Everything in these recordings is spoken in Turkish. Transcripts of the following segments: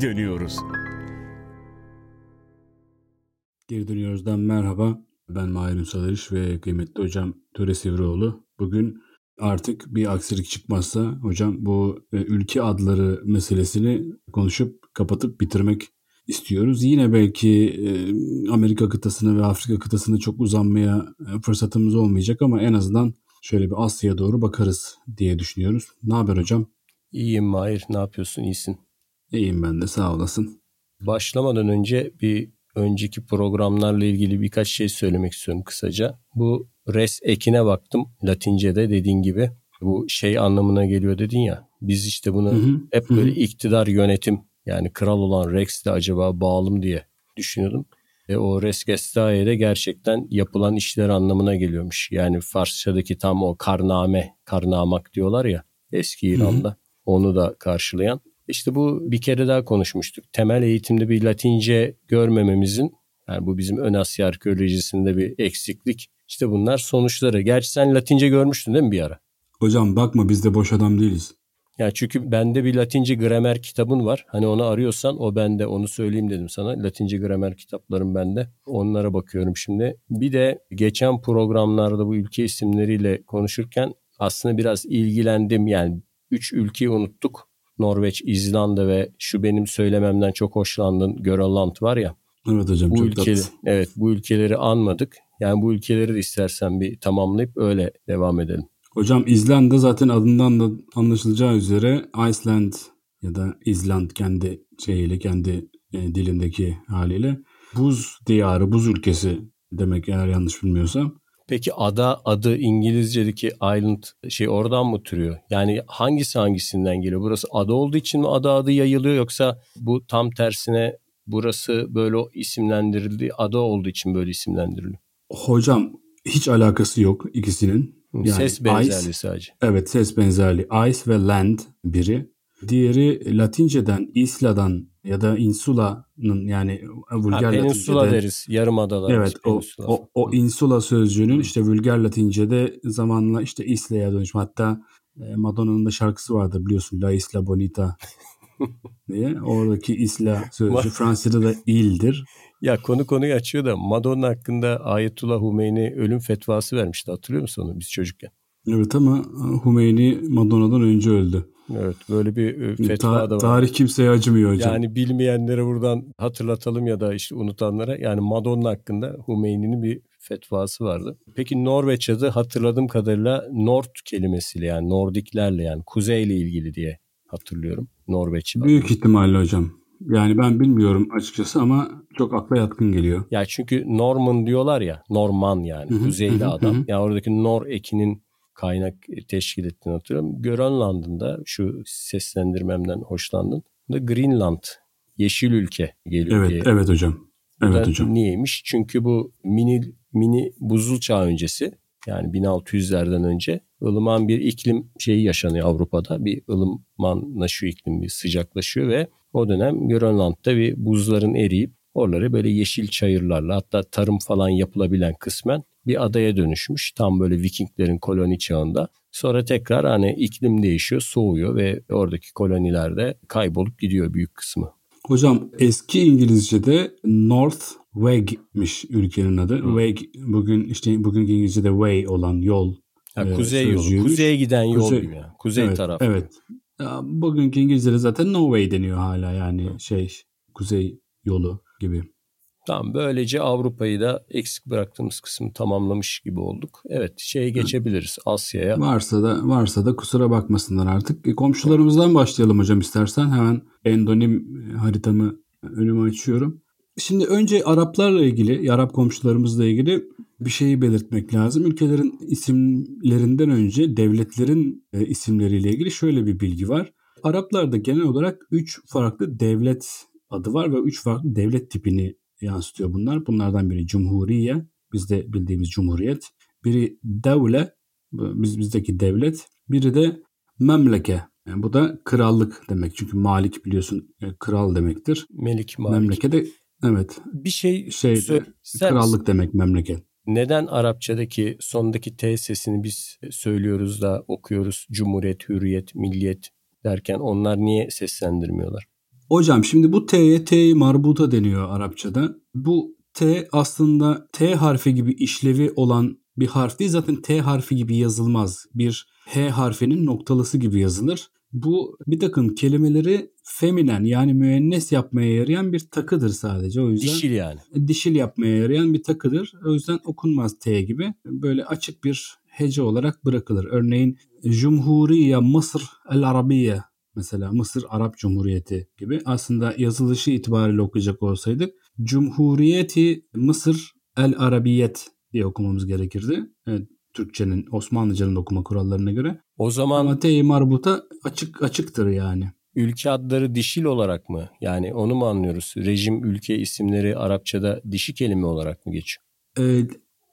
geri dönüyoruz. Geri dönüyoruzdan merhaba. Ben Mahir Ünsal ve kıymetli hocam Töre Sivrioğlu. Bugün artık bir aksilik çıkmazsa hocam bu e, ülke adları meselesini konuşup kapatıp bitirmek istiyoruz. Yine belki e, Amerika kıtasına ve Afrika kıtasına çok uzanmaya e, fırsatımız olmayacak ama en azından şöyle bir Asya'ya doğru bakarız diye düşünüyoruz. Ne haber hocam? İyiyim Mahir. Ne yapıyorsun? İyisin. İyiyim ben de sağ olasın. Başlamadan önce bir önceki programlarla ilgili birkaç şey söylemek istiyorum kısaca. Bu res ekine baktım Latince'de dediğin gibi. Bu şey anlamına geliyor dedin ya. Biz işte bunu hı hı, hep böyle hı. iktidar yönetim yani kral olan Rex de acaba bağlı diye düşünüyordum. Ve o res gestae de gerçekten yapılan işler anlamına geliyormuş. Yani Farsçadaki tam o karname, karnamak diyorlar ya eski İran'da. Hı hı. Onu da karşılayan. İşte bu bir kere daha konuşmuştuk. Temel eğitimde bir Latince görmememizin yani bu bizim ön Asya arkeolojisinde bir eksiklik. İşte bunlar sonuçları. Gerçi sen Latince görmüştün değil mi bir ara? Hocam bakma biz de boş adam değiliz. Ya çünkü bende bir Latince gramer kitabın var. Hani onu arıyorsan o bende onu söyleyeyim dedim sana. Latince gramer kitaplarım bende. Onlara bakıyorum şimdi. Bir de geçen programlarda bu ülke isimleriyle konuşurken aslında biraz ilgilendim. Yani üç ülkeyi unuttuk. Norveç, İzlanda ve şu benim söylememden çok hoşlandığın Grönland var ya. Evet hocam bu çok ülke, Evet bu ülkeleri anmadık. Yani bu ülkeleri de istersen bir tamamlayıp öyle devam edelim. Hocam İzlanda zaten adından da anlaşılacağı üzere Iceland ya da İzland kendi şeyiyle kendi e, dilindeki haliyle buz diyarı, buz ülkesi demek eğer yanlış bilmiyorsam. Peki ada adı İngilizce'deki island şey oradan mı türüyor? Yani hangisi hangisinden geliyor? Burası ada olduğu için mi ada adı yayılıyor yoksa bu tam tersine burası böyle isimlendirildi ada olduğu için böyle isimlendiriliyor? Hocam hiç alakası yok ikisinin. Yani ses benzerliği ice, sadece. Evet ses benzerliği. Ice ve land biri. Diğeri Latince'den, Isla'dan ya da Insula'nın yani vulgar ha, peninsula Latince'de. deriz. Yarım adalar. Evet o, o, o insula sözcüğünün işte vulgar Latince'de zamanla işte Isla'ya dönüşüm. Hatta e, Madonna'nın da şarkısı vardı biliyorsun La Isla Bonita diye. Oradaki Isla sözcüğü Fransızca'da da ildir. Ya konu konuyu açıyor da Madonna hakkında Ayetullah Humeyni ölüm fetvası vermişti. Hatırlıyor musun onu biz çocukken? Evet ama Humeyni Madonna'dan önce öldü. Evet böyle bir e, fetva Ta- da var. Tarih kimseye acımıyor hocam. Yani bilmeyenlere buradan hatırlatalım ya da işte unutanlara. Yani Madonna hakkında Humeyni'nin bir fetvası vardı. Peki Norveç adı hatırladığım kadarıyla Nord kelimesiyle yani Nordiklerle yani kuzeyle ilgili diye hatırlıyorum. Norveç. Büyük adı. ihtimalle hocam. Yani ben bilmiyorum açıkçası ama çok akla yatkın geliyor. Ya çünkü Norman diyorlar ya, Norman yani hı kuzeyli adam. Ya yani oradaki Nor ekinin kaynak teşkil ettiğini hatırlıyorum. Grönland'ın da şu seslendirmemden hoşlandın. Da Greenland, yeşil ülke geliyor evet, diye. Evet hocam. Evet hocam. Niyeymiş? Çünkü bu mini mini buzul çağ öncesi yani 1600'lerden önce ılıman bir iklim şeyi yaşanıyor Avrupa'da. Bir ılımanlaşıyor iklim, bir sıcaklaşıyor ve o dönem Grönland'da bir buzların eriyip oraları böyle yeşil çayırlarla hatta tarım falan yapılabilen kısmen bir adaya dönüşmüş. Tam böyle Vikinglerin koloni çağında. Sonra tekrar hani iklim değişiyor, soğuyor ve oradaki kolonilerde kaybolup gidiyor büyük kısmı. Hocam eski İngilizce'de North Weg'miş ülkenin adı. Hmm. Weg bugün işte bugün İngilizce'de way olan yol. Ha, e, kuzey yolu. Kuzeye giden yol kuzey, gibi. Yani. Kuzey evet, taraf. Evet. Ya, bugünkü İngilizce'de zaten no way deniyor hala yani şey kuzey yolu gibi. Tamam böylece Avrupa'yı da eksik bıraktığımız kısmı tamamlamış gibi olduk. Evet şeye geçebiliriz Asya'ya. Varsa da varsa da kusura bakmasınlar artık. E, komşularımızdan başlayalım hocam istersen. Hemen endonim haritamı önüme açıyorum. Şimdi önce Araplarla ilgili, Arap komşularımızla ilgili bir şeyi belirtmek lazım. Ülkelerin isimlerinden önce devletlerin e, isimleriyle ilgili şöyle bir bilgi var. Araplarda genel olarak 3 farklı devlet adı var ve 3 farklı devlet tipini yansıtıyor bunlar. Bunlardan biri Cumhuriye, bizde bildiğimiz Cumhuriyet. Biri devle, biz bizdeki devlet. Biri de memleke. Yani bu da krallık demek. Çünkü malik biliyorsun e, kral demektir. Melik malik. Memleke de evet. Bir şey şey krallık demek memleket. Neden Arapçadaki sondaki T sesini biz söylüyoruz da okuyoruz Cumhuriyet, Hürriyet, Milliyet derken onlar niye seslendirmiyorlar? Hocam şimdi bu T'ye T marbuta deniyor Arapçada. Bu T aslında T harfi gibi işlevi olan bir harf değil. Zaten T harfi gibi yazılmaz. Bir H harfinin noktalısı gibi yazılır. Bu bir takım kelimeleri feminen yani müennes yapmaya yarayan bir takıdır sadece. O yüzden Dişil yani. dişil yapmaya yarayan bir takıdır. O yüzden okunmaz T gibi. Böyle açık bir hece olarak bırakılır. Örneğin Cumhuriye Mısır El Arabiye mesela Mısır Arap Cumhuriyeti gibi aslında yazılışı itibariyle okuyacak olsaydık Cumhuriyeti Mısır El Arabiyet diye okumamız gerekirdi. Evet, Türkçenin Osmanlıcanın okuma kurallarına göre. O zaman Ama T marbuta açık açıktır yani. ülke adları dişil olarak mı? Yani onu mu anlıyoruz? Rejim, ülke isimleri Arapçada dişi kelime olarak mı geçiyor? Ee,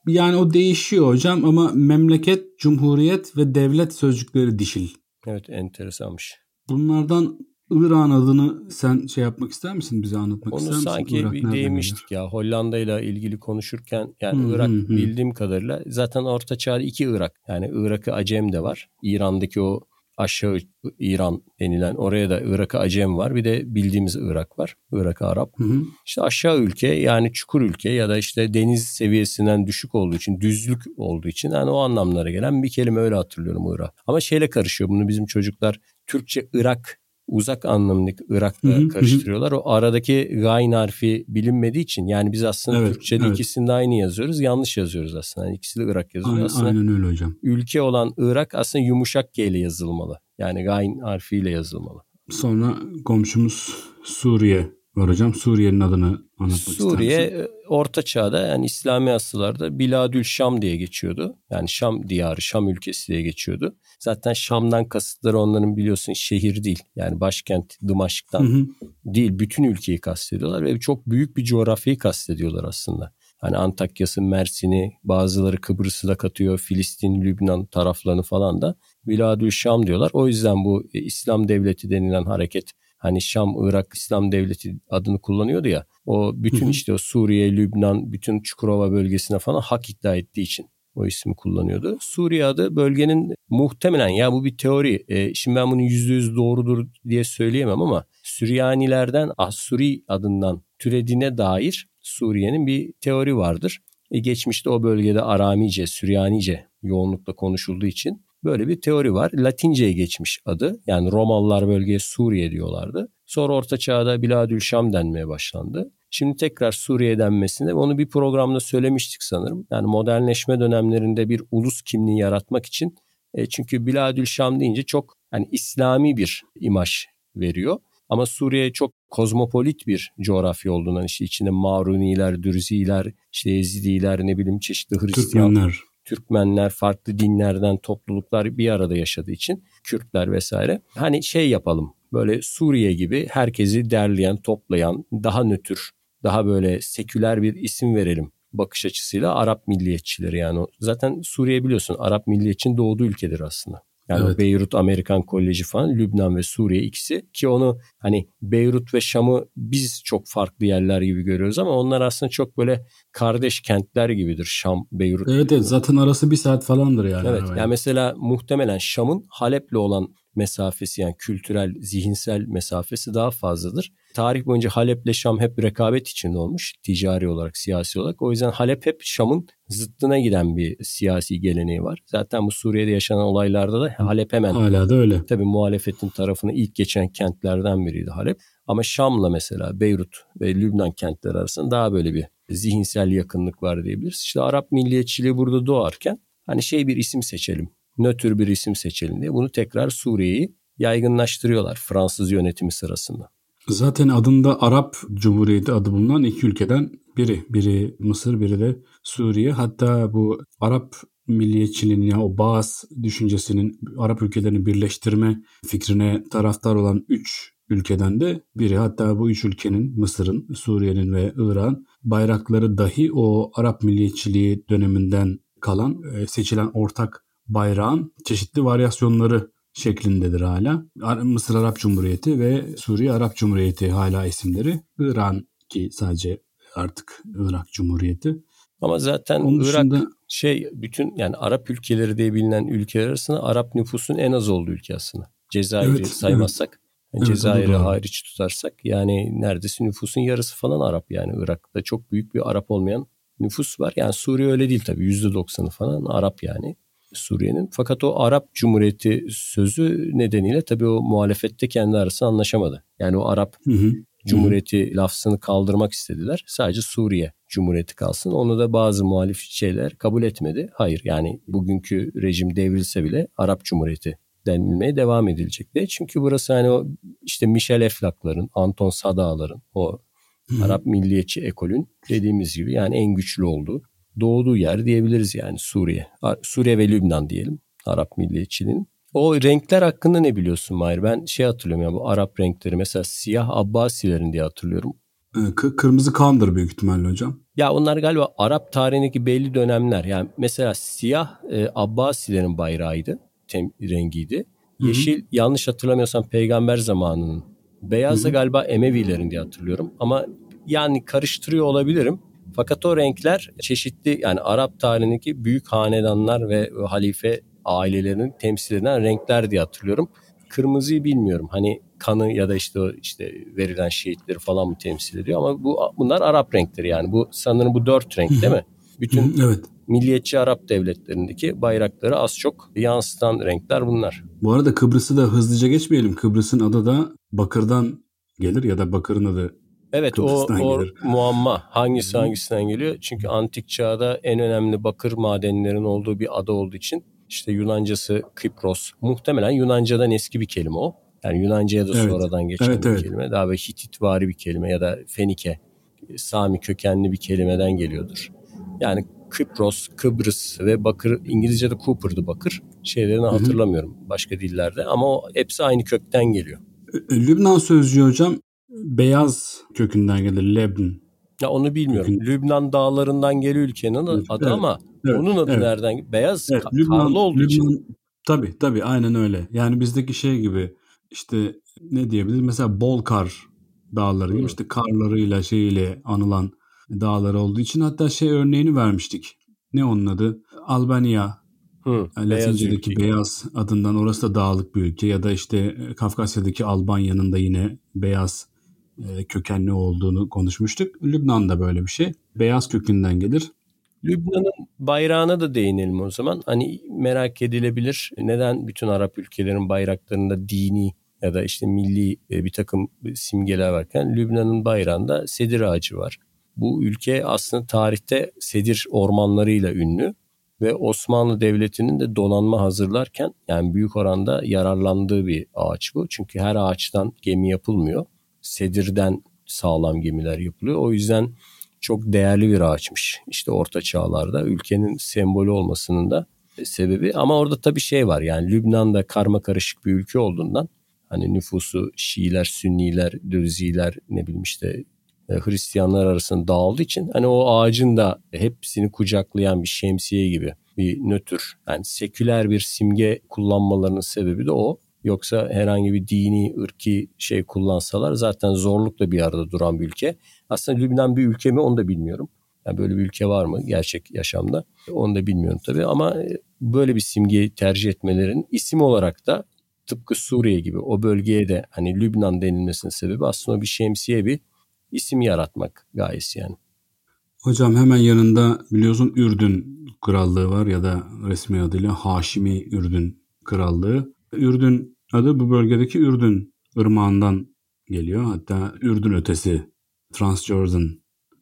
yani o değişiyor hocam ama memleket, cumhuriyet ve devlet sözcükleri dişil. Evet enteresanmış. Bunlardan İran adını sen şey yapmak ister misin? Bize anlatmak Onu ister misin? sanki Irak bir nereden değmiştik ya. Hollanda ile ilgili konuşurken yani Hı, Irak hı. bildiğim kadarıyla zaten Orta Çağ'da iki Irak. Yani Irak'ı Acem de var. İran'daki o aşağı İran denilen oraya da Irak'ı Acem var. Bir de bildiğimiz Irak var. Irak'ı Arap. Hı hı. İşte aşağı ülke yani çukur ülke ya da işte deniz seviyesinden düşük olduğu için düzlük olduğu için yani o anlamlara gelen bir kelime öyle hatırlıyorum Irak. Ama şeyle karışıyor bunu bizim çocuklar Türkçe Irak uzak anlamındaki Irak'la Hı hı, hı. karıştırıyorlar. O aradaki gayn harfi bilinmediği için yani biz aslında Evet, Türkçe'de evet. ikisini de aynı yazıyoruz. Yanlış yazıyoruz aslında. Yani ikisi de Irak yazıyor. Aynen, aslında aynen öyle hocam. ülke olan Irak aslında yumuşak G ile yazılmalı. Yani gayn harfiyle yazılmalı. Sonra komşumuz Suriye var hocam. Suriye'nin adını anlatmak Suriye ister misin? Orta Çağ'da yani İslami asıllarda Biladül Şam diye geçiyordu. Yani Şam diyarı, Şam ülkesi diye geçiyordu. Zaten Şam'dan kasıtları onların biliyorsun şehir değil. Yani başkent Dımaşk'tan Hı hı. değil bütün ülkeyi kastediyorlar ve çok büyük bir coğrafyayı kastediyorlar aslında. Hani Antakya'sı, Mersin'i, bazıları Kıbrıs'ı da katıyor, Filistin, Lübnan taraflarını falan da Biladül Şam diyorlar. O yüzden bu e, İslam devleti denilen hareket hani Şam, Irak İslam devleti adını kullanıyordu ya. O bütün işte o Suriye, Lübnan, bütün Çukurova bölgesine falan hak iddia ettiği için o ismi kullanıyordu. Suriye adı bölgenin muhtemelen ya bu bir teori. E, şimdi ben bunu yüzde yüz doğrudur diye söyleyemem ama Süryanilerden Assuri adından türediğine dair Suriye'nin bir teori vardır. E, geçmişte o bölgede Aramice, Süryanice yoğunlukla konuşulduğu için böyle bir teori var. Latince'ye geçmiş adı. Yani Romalılar bölgeye Suriye diyorlardı. Sonra Orta Çağ'da Biladül Şam denmeye başlandı. Şimdi tekrar Suriye denmesinde onu bir programda söylemiştik sanırım. Yani modernleşme dönemlerinde bir ulus kimliği yaratmak için e, çünkü Biladül Şam deyince çok hani İslami bir imaj veriyor. Ama Suriye çok kozmopolit bir coğrafya olduğundan işte içinde Maruniler, Dürziler, işte Yezidiler ne bileyim çeşitli Hristiyan Türkmenler. Türkmenler, farklı dinlerden topluluklar bir arada yaşadığı için Kürtler vesaire. Hani şey yapalım böyle Suriye gibi herkesi derleyen, toplayan, daha nötr, daha böyle seküler bir isim verelim bakış açısıyla Arap milliyetçileri yani. Zaten Suriye biliyorsun Arap milliyetçinin doğduğu ülkedir aslında. Yani Evet. Beyrut Amerikan Koleji falan, Lübnan ve Suriye ikisi ki onu hani Beyrut ve Şam'ı biz çok farklı yerler gibi görüyoruz ama onlar aslında çok böyle kardeş kentler gibidir Şam, Beyrut. Evet evet zaten arası bir saat falandır yani. Evet yani mesela muhtemelen Şam'ın Halep'le olan mesafesi yani kültürel, zihinsel mesafesi daha fazladır. Tarih boyunca Halep'le Şam hep rekabet içinde olmuş ticari olarak, siyasi olarak. O yüzden Halep hep Şam'ın zıttına giden bir siyasi geleneği var. Zaten bu Suriye'de yaşanan olaylarda da Halep hemen Hala da öyle. tabii muhalefetin tarafını ilk geçen kentlerden biriydi Halep. Ama Şam'la mesela Beyrut ve Lübnan kentleri arasında daha böyle bir zihinsel yakınlık var diyebiliriz. İşte Arap milliyetçiliği burada doğarken hani şey bir isim seçelim, nötr bir isim seçelim diye bunu tekrar Suriye'yi yaygınlaştırıyorlar Fransız yönetimi sırasında. Zaten adında Arap Cumhuriyeti adı bulunan iki ülkeden biri. Biri Mısır, biri de Suriye. Hatta bu Arap milliyetçiliğinin ya o Baas düşüncesinin Arap ülkelerini birleştirme fikrine taraftar olan üç ülkeden de biri. Hatta bu üç ülkenin Mısır'ın, Suriye'nin ve İran bayrakları dahi o Arap milliyetçiliği döneminden kalan e, seçilen ortak bayrağın çeşitli varyasyonları şeklindedir hala. Mısır Arap Cumhuriyeti ve Suriye Arap Cumhuriyeti hala isimleri. İran ki sadece artık Irak Cumhuriyeti. Ama zaten Onun Irak dışında şey bütün yani Arap ülkeleri diye bilinen ülkeler arasında Arap nüfusun en az olduğu ülke aslında. Cezayir'i Evet, saymazsak. Evet, Cezayir'i hariç tutarsak yani neredeyse nüfusun yarısı falan Arap yani Irak'ta çok büyük bir Arap olmayan nüfus var. Yani Suriye öyle değil tabii %90'ı falan Arap yani Suriye'nin. Fakat o Arap Cumhuriyeti sözü nedeniyle tabii o muhalefette kendi arasında anlaşamadı. Yani o Arap hı hı. Cumhuriyeti hı. lafzını kaldırmak istediler. Sadece Suriye Cumhuriyeti kalsın. Onu da bazı muhalif şeyler kabul etmedi. Hayır yani bugünkü rejim devrilse bile Arap Cumhuriyeti denilmeye devam edilecek de. Çünkü burası hani o işte Michel Eflak'ların, Anton Sada'ların o. Arap milliyetçi ekolün dediğimiz gibi yani en güçlü olduğu doğduğu yer diyebiliriz yani Suriye. Suriye ve Lübnan diyelim Arap milliyetçiliğinin. O renkler hakkında ne biliyorsun Mahir? Ben şey hatırlıyorum ya bu Arap renkleri mesela siyah Abbasilerin diye hatırlıyorum. K- kırmızı kandır büyük ihtimalle hocam. Ya onlar galiba Arap tarihindeki belli dönemler. Yani mesela siyah e, Abbasilerin bayrağıydı. Tem, rengiydi. Hı-hı. Yeşil yanlış hatırlamıyorsam peygamber zamanının. Beyaz da galiba Emevilerin diye hatırlıyorum. Ama yani karıştırıyor olabilirim. Fakat o renkler çeşitli yani Arap tarihindeki büyük hanedanlar ve halife ailelerinin temsil eden renkler diye hatırlıyorum. Kırmızıyı bilmiyorum. Hani kanı ya da işte işte verilen şehitleri falan mı temsil ediyor ama bu bunlar Arap renkleri yani. Bu sanırım bu dört renk değil mi? Bütün evet. milliyetçi Arap devletlerindeki bayrakları az çok yansıtan renkler bunlar. Bu arada Kıbrıs'ı da hızlıca geçmeyelim. Kıbrıs'ın adı da Bakır'dan gelir ya da Bakır'ın adı Evet o, o muamma hangisi hangisinden geliyor? Çünkü antik çağda en önemli bakır madenlerin olduğu bir ada olduğu için işte Yunancası Kipros. Muhtemelen Yunanca'dan eski bir kelime o. Yani Yunanca'ya da evet. sonradan geçen evet, bir evet. kelime. Daha böyle Hititvari bir kelime ya da Fenike, Sami kökenli bir kelimeden geliyordur. Yani Kıpros, Kıbrıs ve Bakır, İngilizce'de Cooper'dı Bakır. Şeylerini Hı-hı. hatırlamıyorum başka dillerde ama o hepsi aynı kökten geliyor. Lübnan sözcüğü hocam beyaz kökünden gelir Lebn. Ya onu bilmiyorum. Kökün... Lübnan dağlarından geliyor ülkenin adı evet, ama evet, onun adı evet. nereden? Beyaz evet, ka- Lübnan, karlı olduğu Lübnan, için. Tabii tabii aynen öyle. Yani bizdeki şey gibi işte ne diyebiliriz? Mesela Bolkar dağları gibi işte karlarıyla şeyiyle anılan dağlar olduğu için hatta şey örneğini vermiştik. Ne onun adı? Albanya Hı, Latince'deki beyaz, beyaz adından orası da dağlık bir ülke ya da işte e, Kafkasya'daki Albanya'nın da yine beyaz kökenli olduğunu konuşmuştuk. Lübnan da böyle bir şey. Beyaz kökünden gelir. Lübnan'ın bayrağına da değinelim o zaman. Hani merak edilebilir neden bütün Arap ülkelerin bayraklarında dini ya da işte milli e, bir takım simgeler varken Lübnan'ın bayrağında sedir ağacı var. Bu ülke aslında tarihte sedir ormanlarıyla ünlü ve Osmanlı Devleti'nin de donanma hazırlarken yani büyük oranda yararlandığı bir ağaç bu. Çünkü her ağaçtan gemi yapılmıyor. Sedirden sağlam gemiler yapılıyor. O yüzden çok değerli bir ağaçmış. İşte orta çağlarda ülkenin sembolü olmasının da sebebi. Ama orada tabii şey var yani Lübnan'da karma karışık bir ülke olduğundan hani nüfusu Şiiler, Sünniler, Dürziler ne bileyim işte e, Hristiyanlar arasında dağıldığı için hani o ağacın da hepsini kucaklayan bir şemsiye gibi bir nötr yani seküler bir simge kullanmalarının sebebi de o. Yoksa herhangi bir dini, ırki şey kullansalar zaten zorlukla bir arada duran bir ülke. Aslında Lübnan bir ülke mi onu da bilmiyorum. Yani böyle bir ülke var mı gerçek yaşamda? Onu da bilmiyorum tabii ama e, böyle bir simgeyi tercih etmelerin isim olarak da tıpkı Suriye gibi o bölgeye de hani Lübnan denilmesinin sebebi aslında bir şemsiye bir isim yaratmak gayesi yani. Hocam hemen yanında biliyorsun Ürdün Krallığı var ya da resmi adıyla Haşimi Ürdün Krallığı. Ürdün adı bu bölgedeki Ürdün ırmağından geliyor. Hatta Ürdün ötesi Transjordan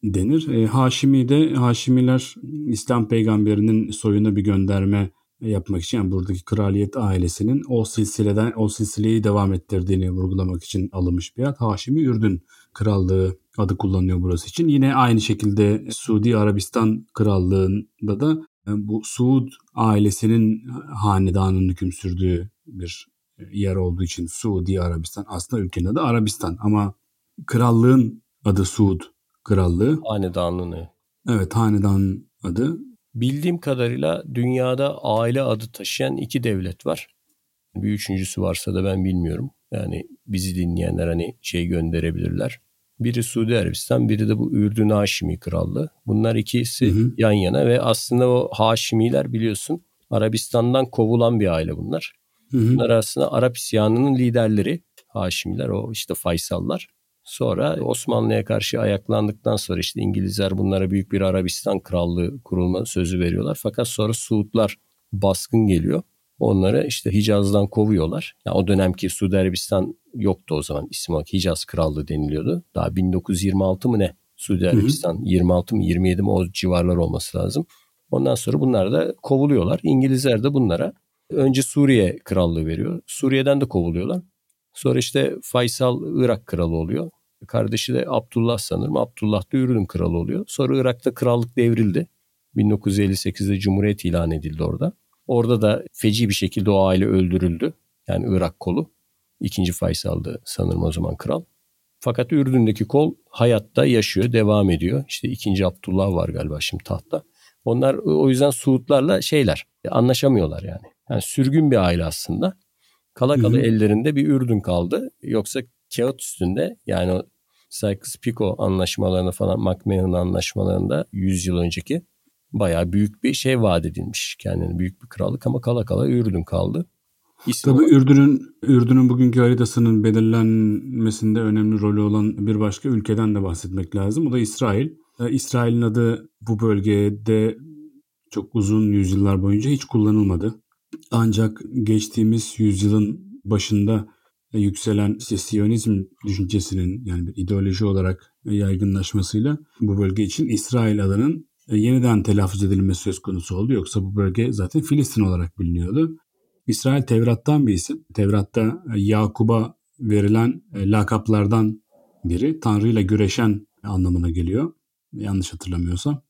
denir. E, Haşimi de Haşimiler İslam peygamberinin soyuna bir gönderme yapmak için yani buradaki kraliyet ailesinin o silsileden o silsileyi devam ettirdiğini vurgulamak için alınmış bir ad. Haşimi Ürdün Krallığı adı kullanıyor burası için. Yine aynı şekilde Suudi Arabistan Krallığı'nda da e, bu Suud ailesinin hanedanın hüküm sürdüğü bir yer olduğu için Suudi Arabistan aslında ülkenin adı Arabistan ama krallığın adı Suud Krallığı. Hanedanlığın evet. Evet hanedanın adı. Bildiğim kadarıyla dünyada aile adı taşıyan iki devlet var. Bir üçüncüsü varsa da ben bilmiyorum. Yani bizi dinleyenler hani şey gönderebilirler. Biri Suudi Arabistan, biri de bu Ürdün Haşimi Krallığı. Bunlar ikisi hı hı. yan yana ve aslında o Haşimiler biliyorsun Arabistan'dan kovulan bir aile bunlar. Hı hı. Bunlar aslında Arap isyanının liderleri. Haşimiler o işte Faysallar. Sonra Osmanlı'ya karşı ayaklandıktan sonra işte İngilizler bunlara büyük bir Arabistan krallığı kurulma sözü veriyorlar. Fakat sonra Suudlar baskın geliyor. Onları işte Hicaz'dan kovuyorlar. Yani o dönemki Suudi Arabistan yoktu o zaman. Olarak Hicaz Krallığı deniliyordu. Daha 1926 mı ne? Suudi Arabistan hı hı. 26 mı 27 mi o civarlar olması lazım. Ondan sonra bunlar da kovuluyorlar. İngilizler de bunlara önce Suriye krallığı veriyor. Suriye'den de kovuluyorlar. Sonra işte Faysal Irak kralı oluyor. Kardeşi de Abdullah sanırım. Abdullah da Ürdün kralı oluyor. Sonra Irak'ta krallık devrildi. 1958'de Cumhuriyet ilan edildi orada. Orada da feci bir şekilde o aile öldürüldü. Yani Irak kolu. İkinci Faysal'dı sanırım o zaman kral. Fakat Ürdün'deki kol hayatta yaşıyor, devam ediyor. İşte ikinci Abdullah var galiba şimdi tahtta. Onlar o yüzden Suudlarla şeyler anlaşamıyorlar yani. Yani sürgün bir aile aslında. Kala kala ellerinde bir Ürdün kaldı. Yoksa kağıt üstünde yani o Sykes-Picot anlaşmalarını falan McMahon anlaşmalarında 100 yıl önceki bayağı büyük bir şey vaat edilmiş. Kendine büyük bir krallık ama kala kala Ürdün kaldı. İsmi Tabii Ürdün'ün Ürdün'ün bugünkü haritasının belirlenmesinde önemli rolü olan bir başka ülkeden de bahsetmek lazım. O da İsrail. Ee, İsrail'in adı bu bölgede çok uzun yüzyıllar boyunca hiç kullanılmadı. Ancak geçtiğimiz yüzyılın başında yükselen işte Siyonizm düşüncesinin yani bir ideoloji olarak yaygınlaşmasıyla bu bölge için İsrail adının yeniden telaffuz edilmesi söz konusu oldu. Yoksa bu bölge zaten Filistin olarak biliniyordu. İsrail Tevrat'tan bir isim. Tevrat'ta Yakub'a verilen lakaplardan biri. Tanrı ile güreşen anlamına geliyor. Yanlış hatırlamıyorsam.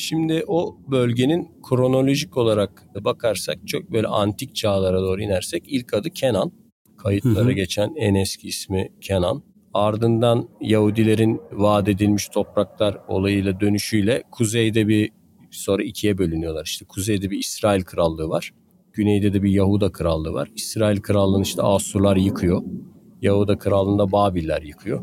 Şimdi o bölgenin kronolojik olarak bakarsak çok böyle antik çağlara doğru inersek ilk adı Kenan. Kayıtlara hı hı. geçen en eski ismi Kenan. Ardından Yahudilerin vaat edilmiş topraklar olayıyla dönüşüyle kuzeyde bir sonra ikiye bölünüyorlar. İşte kuzeyde bir İsrail krallığı var. Güneyde de bir Yahuda krallığı var. İsrail krallığını işte Asurlar yıkıyor. Yahuda krallığında Babiller yıkıyor.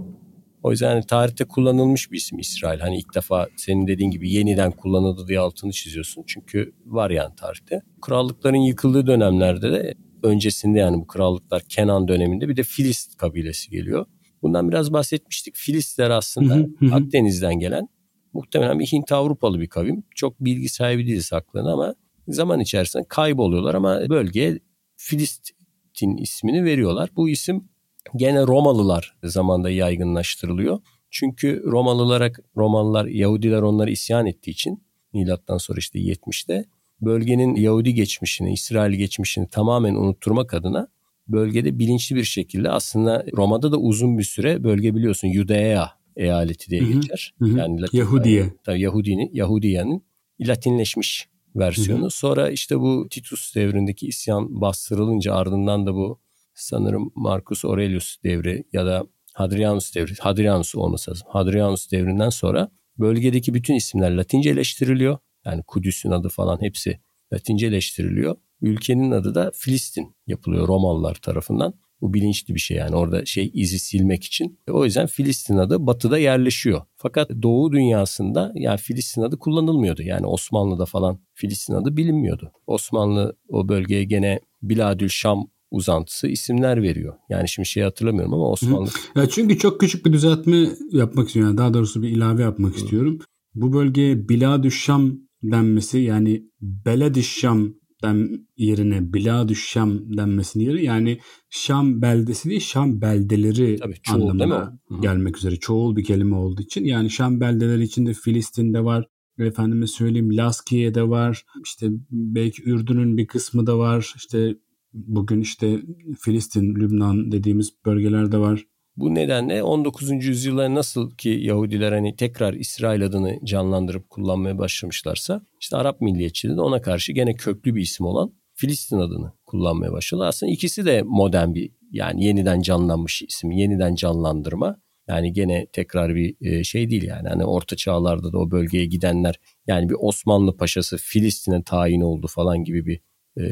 O yüzden hani tarihte kullanılmış bir isim İsrail. Hani ilk defa senin dediğin gibi yeniden kullanıldı diye altını çiziyorsun. Çünkü var yani tarihte. Krallıkların yıkıldığı dönemlerde de öncesinde yani bu krallıklar Kenan döneminde bir de Filist kabilesi geliyor. Bundan biraz bahsetmiştik. Filistler aslında hı hı hı. Akdeniz'den gelen muhtemelen bir Hint Avrupalı bir kavim. Çok bilgi sahibi değiliz haklarına ama zaman içerisinde kayboluyorlar ama bölgeye Filistin ismini veriyorlar. Bu isim gene Romalılar zamanda yaygınlaştırılıyor. Çünkü Romalılar, Romalılar, Yahudiler onları isyan ettiği için milattan sonra işte 70'te bölgenin Yahudi geçmişini, İsrail geçmişini tamamen unutturmak adına bölgede bilinçli bir şekilde aslında Roma'da da uzun bir süre bölge biliyorsun Yudea eyaleti diye geçer. Hı hı. Yani Latin, Yahudiye. Tabii Yahudinin, Yahudiye'nin Latinleşmiş versiyonu. Hı hı. Sonra işte bu Titus devrindeki isyan bastırılınca ardından da bu sanırım Marcus Aurelius devri ya da Hadrianus devri, Hadrianus olması lazım. Hadrianus devrinden sonra bölgedeki bütün isimler Latinceleştiriliyor. Yani Kudüs'ün adı falan hepsi Latinceleştiriliyor. Ülkenin adı da Filistin yapılıyor Romalılar tarafından. Bu bilinçli bir şey yani orada şey izi silmek için. O yüzden Filistin adı batıda yerleşiyor. Fakat Doğu dünyasında yani Filistin adı kullanılmıyordu. Yani Osmanlı'da falan Filistin adı bilinmiyordu. Osmanlı o bölgeye gene Biladül Şam uzantısı isimler veriyor. Yani şimdi şey hatırlamıyorum ama Osmanlı... Ya çünkü çok küçük bir düzeltme yapmak istiyorum. Yani daha doğrusu bir ilave yapmak Hı. istiyorum. Bu bölgeye Biladü Şam denmesi yani Beledü Şam den yerine Biladü Şam denmesinin yeri yani Şam beldesi değil Şam beldeleri Tabii, çoğul, anlamına gelmek üzere çoğul bir kelime olduğu için yani Şam beldeleri içinde Filistin'de var efendime söyleyeyim Laskiye'de var işte belki Ürdün'ün bir kısmı da var işte Bugün işte Filistin, Lübnan dediğimiz bölgelerde var. Bu nedenle 19. yüzyılda nasıl ki Yahudiler hani tekrar İsrail adını canlandırıp kullanmaya başlamışlarsa işte Arap milliyetçiliği de ona karşı gene köklü bir isim olan Filistin adını kullanmaya başladı. Aslında ikisi de modern bir yani yeniden canlanmış isim, yeniden canlandırma. Yani gene tekrar bir e, şey değil yani. Hani orta çağlarda da o bölgeye gidenler yani bir Osmanlı paşası Filistin'e tayin oldu falan gibi bir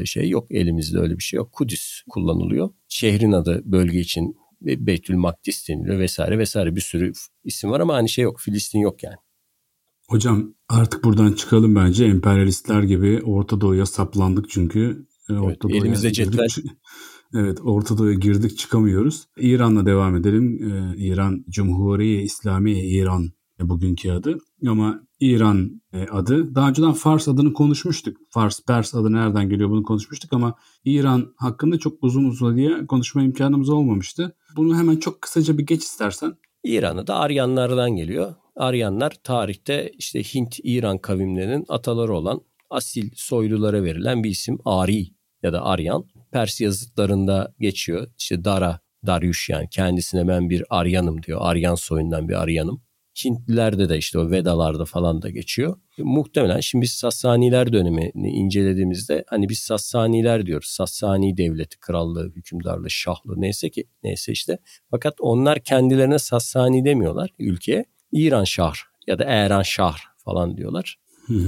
şey yok. Elimizde öyle bir şey yok. Kudüs kullanılıyor. Şehrin adı bölge için Beytül Makdis deniliyor vesaire vesaire bir sürü isim var ama hani şey yok. Filistin yok yani. Hocam artık buradan çıkalım bence. Emperyalistler gibi Orta Doğu'ya saplandık çünkü. E, Orta evet, elimizde cetvel. Evet Orta girdik çıkamıyoruz. İran'la devam edelim. Ee, İran Cumhuriyeti İslami İran bugünkü adı. Ama İran e, adı. Daha önceden Fars adını konuşmuştuk. Fars, Pers adı nereden geliyor bunu konuşmuştuk ama İran hakkında çok uzun uzun diye konuşma imkanımız olmamıştı. Bunu hemen çok kısaca bir geç istersen. İran'ı da Aryanlardan geliyor. Aryanlar tarihte işte Hint-İran kavimlerinin ataları olan asil soylulara verilen bir isim Ari ya da Aryan. Pers yazıtlarında geçiyor. İşte Dara, Daryuş yani kendisine ben bir Aryanım diyor. Aryan soyundan bir Aryanım. Hintlilerde de işte o Vedalarda falan da geçiyor. Muhtemelen şimdi biz Sassaniler dönemini incelediğimizde hani biz Sassaniler diyoruz. Sassani devleti, krallığı, hükümdarlığı, şahlı neyse ki neyse işte. Fakat onlar kendilerine Sassani demiyorlar ülkeye. İran şahr ya da Eran şahr falan diyorlar.